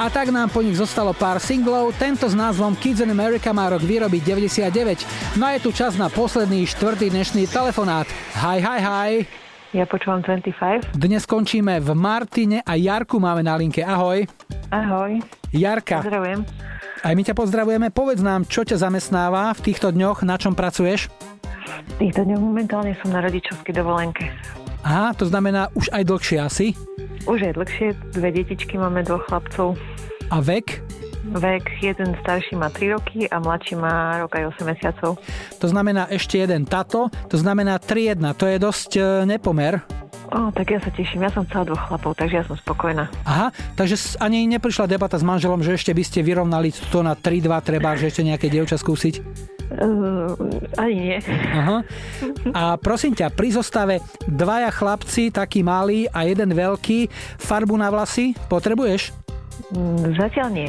[SPEAKER 3] A tak nám po nich zostalo pár singlov, tento s názvom Kids in America má rok výroby 99. No a je tu čas na posledný štvrtý dnešný telefonát. Hi, hi, hi.
[SPEAKER 15] Ja počúvam 25.
[SPEAKER 3] Dnes skončíme v Martine a Jarku máme na linke. Ahoj.
[SPEAKER 15] Ahoj.
[SPEAKER 3] Jarka.
[SPEAKER 15] Pozdravujem.
[SPEAKER 3] Aj my ťa pozdravujeme. Povedz nám, čo ťa zamestnáva v týchto dňoch, na čom pracuješ?
[SPEAKER 15] V týchto dňoch momentálne som na rodičovskej dovolenke.
[SPEAKER 3] Aha, to znamená už aj dlhšie asi.
[SPEAKER 15] Už je dlhšie, dve detičky máme, dvoch chlapcov.
[SPEAKER 3] A vek?
[SPEAKER 15] Vek, jeden starší má 3 roky a mladší má rok aj 8 mesiacov.
[SPEAKER 3] To znamená ešte jeden tato, to znamená 3-1. To je dosť e, nepomer.
[SPEAKER 15] O, tak ja sa teším, ja som chcela dvoch chlapov, takže ja som spokojná.
[SPEAKER 3] Aha, takže ani neprišla debata s manželom, že ešte by ste vyrovnali to na 3-2, treba, že ešte nejaké dievča skúsiť?
[SPEAKER 15] Uh, ani nie.
[SPEAKER 3] Aha. A prosím ťa, pri zostave dvaja chlapci, taký malý a jeden veľký, farbu na vlasy potrebuješ?
[SPEAKER 25] Mm, Zatiaľ nie.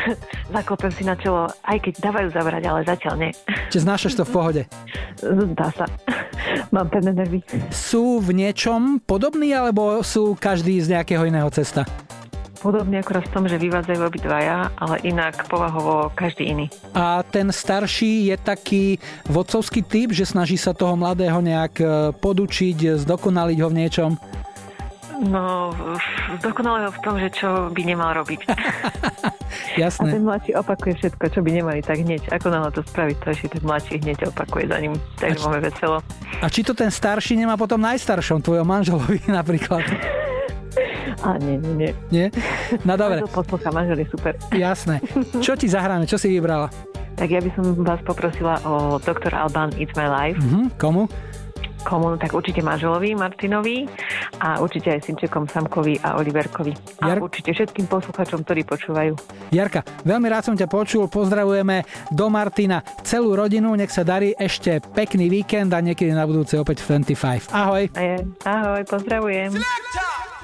[SPEAKER 25] Zakopem si na čelo, aj keď dávajú zabrať, ale zatiaľ nie.
[SPEAKER 3] Čiže znášaš to v pohode.
[SPEAKER 25] Dá sa. Mám pevné nervy.
[SPEAKER 3] Sú v niečom podobní, alebo sú každý z nejakého iného cesta?
[SPEAKER 25] Podobne akorát v tom, že vyvádzajú obidvaja, ale inak povahovo každý iný.
[SPEAKER 3] A ten starší je taký vodcovský typ, že snaží sa toho mladého nejak e, podučiť, zdokonaliť ho v niečom.
[SPEAKER 25] No, dokonale ho v tom, že čo by nemal robiť.
[SPEAKER 3] Jasné.
[SPEAKER 25] A ten mladší opakuje všetko, čo by nemali tak hneď. Ako náhle to spraviť, to ešte ten mladší hneď opakuje za ním. Takže máme veselo.
[SPEAKER 3] A či to ten starší nemá potom najstaršom, tvojom manželovi napríklad?
[SPEAKER 25] A nie, nie, nie.
[SPEAKER 3] Nie? No dobre.
[SPEAKER 25] To poslúcha, manžel je super.
[SPEAKER 3] Jasné. Čo ti zahráme? Čo si vybrala?
[SPEAKER 25] Tak ja by som vás poprosila o Dr. Alban It's My Life.
[SPEAKER 3] Mhm, komu?
[SPEAKER 25] Komu? Tak určite manželovi Martinovi a určite aj synčekom Samkovi a Oliverkovi. A
[SPEAKER 3] Jar-
[SPEAKER 25] určite všetkým posluchačom, ktorí počúvajú.
[SPEAKER 3] Jarka, veľmi rád som ťa počul, pozdravujeme do Martina celú rodinu, nech sa darí ešte pekný víkend a niekedy na budúce opäť v 25. Ahoj.
[SPEAKER 25] Ahoj, pozdravujem.
[SPEAKER 26] Now,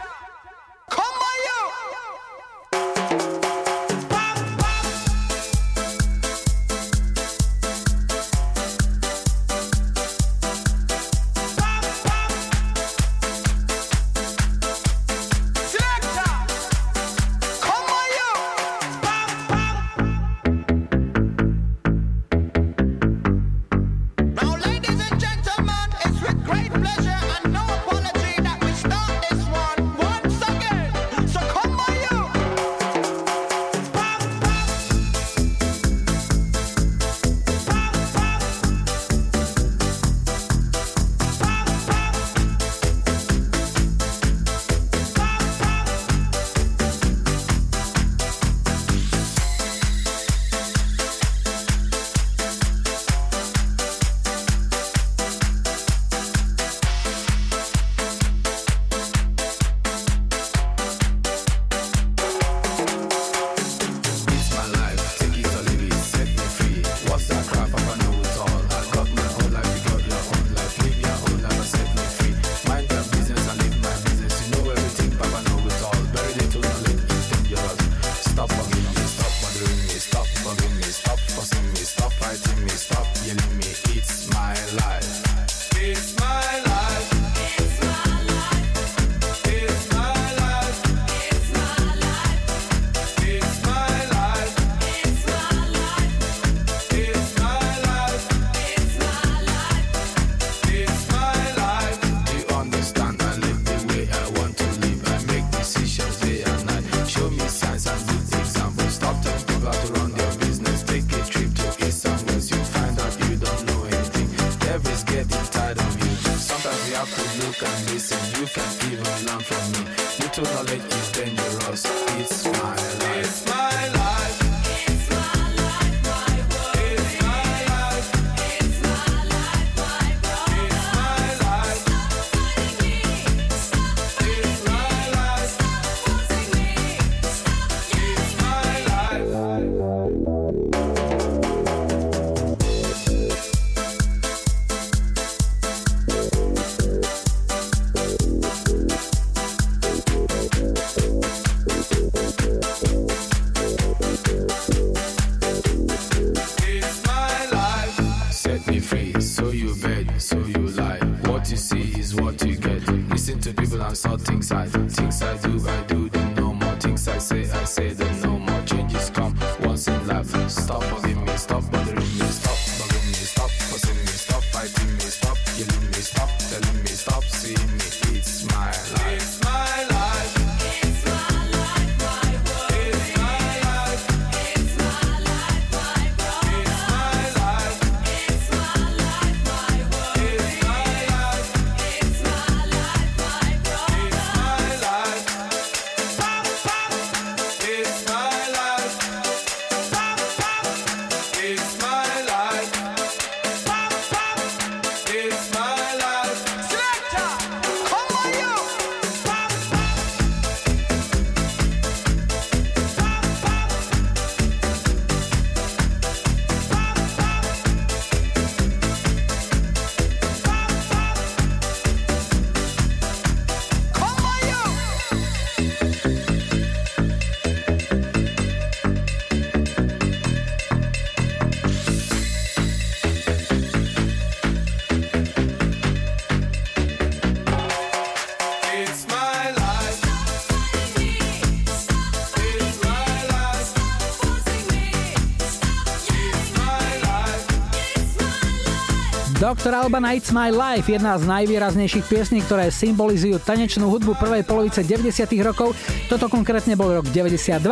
[SPEAKER 3] Dr. Alban It's My Life, jedna z najvýraznejších piesní, ktoré symbolizujú tanečnú hudbu prvej polovice 90. rokov, toto konkrétne bol rok 92.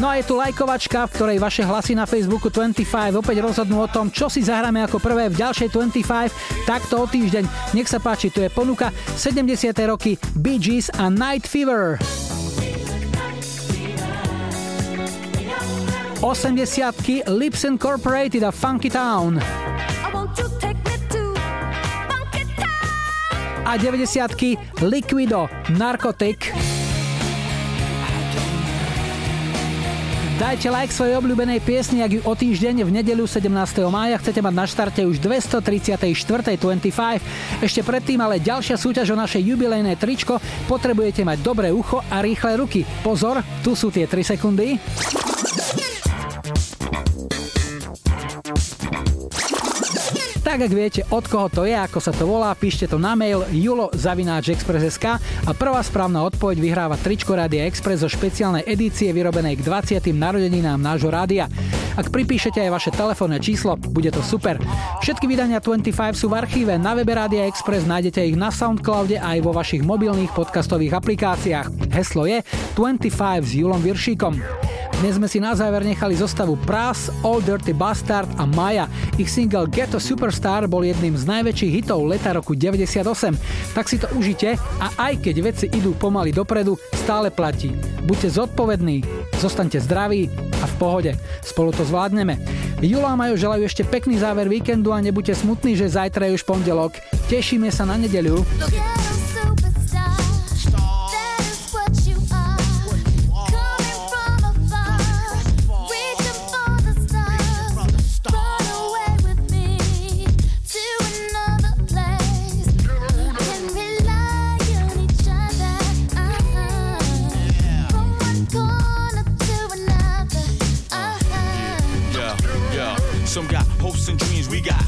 [SPEAKER 3] No a je tu lajkovačka, v ktorej vaše hlasy na Facebooku 25 opäť rozhodnú o tom, čo si zahráme ako prvé v ďalšej 25, takto o týždeň. Nech sa páči, tu je ponuka 70. roky Bee Gees a Night Fever. 80 Lips Incorporated a Funky Town. A 90 Liquido Narcotic. Dajte like svojej obľúbenej piesni, ak ju o týždeň v nedeľu 17. mája chcete mať na štarte už 234. 25. Ešte predtým ale ďalšia súťaž o naše jubilejné tričko. Potrebujete mať dobré ucho a rýchle ruky. Pozor, tu sú tie 3 sekundy. Tak ak viete, od koho to je, ako sa to volá, píšte to na mail julo.express.sk a prvá správna odpoveď vyhráva tričko Rádia Express zo špeciálnej edície vyrobenej k 20. narodeninám nášho rádia. Ak pripíšete aj vaše telefónne číslo, bude to super. Všetky vydania 25 sú v archíve, na webe Rádia Express nájdete ich na Soundcloude aj vo vašich mobilných podcastových aplikáciách. Heslo je 25 s Julom Viršíkom. Dnes sme si na záver nechali zostavu Pras, All Dirty Bastard a Maja. Ich single Ghetto Superstar bol jedným z najväčších hitov leta roku 98. Tak si to užite a aj keď veci idú pomaly dopredu, stále platí. Buďte zodpovední, zostaňte zdraví a v pohode. Spolu to zvládneme. Julo a Majo želajú ešte pekný záver víkendu a nebuďte smutní, že zajtra je už pondelok. Tešíme sa na nedeľu.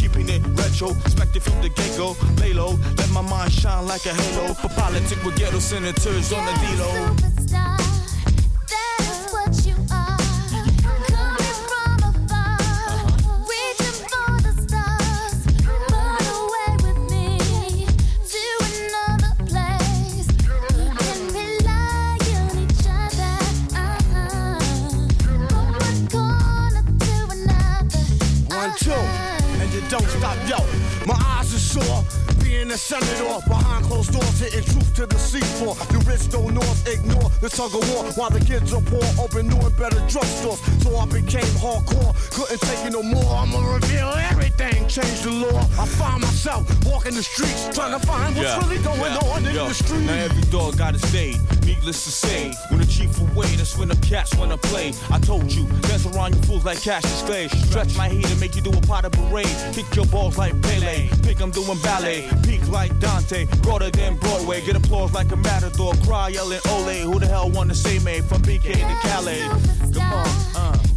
[SPEAKER 27] keeping it retro. Expected from the get go, lay low, let my mind shine like a halo. For politics with ghetto senators on the D-Lo.
[SPEAKER 28] Being a senator behind closed doors, hitting truth to the seafloor. The rich don't north ignore the tug of war while the kids are poor, open new and better drugstores. So I became hardcore, couldn't take it no more. I'ma reveal everything, change the law. I find myself walking the streets, trying to find what's really going
[SPEAKER 27] yeah,
[SPEAKER 28] on in
[SPEAKER 27] yo.
[SPEAKER 28] the street.
[SPEAKER 27] Now every dog got his day. Needless to say, when the chief away, that's when the cats wanna play. I told you, dance around you fools like cash Cassius Clay. Stretch my heat and make you do a pot of parade. Kick your balls like Pele. Think I'm doing ballet. Peak like Dante. Broader than Broadway. Get applause like a matador. Cry yelling Ole. Who the hell wanna say me from BK to Calais? Come on, uh.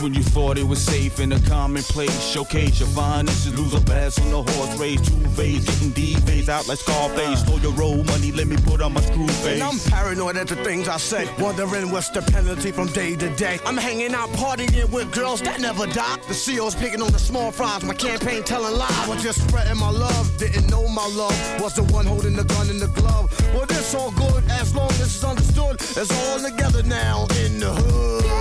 [SPEAKER 27] When you thought it was safe in a commonplace. Showcase your finances, lose a pass on the horse race. Two phase, getting D phase out like Scarface. Throw your roll money, let me put on my screw face.
[SPEAKER 28] And I'm paranoid at the things I say, wondering what's the penalty from day to day. I'm hanging out partying with girls that never die. The CEO's picking on the small fries, my campaign telling lies. I was just spreading my love, didn't know my love was the one holding the gun in the glove. Well, this all good as long as it's understood. It's all together now in the hood.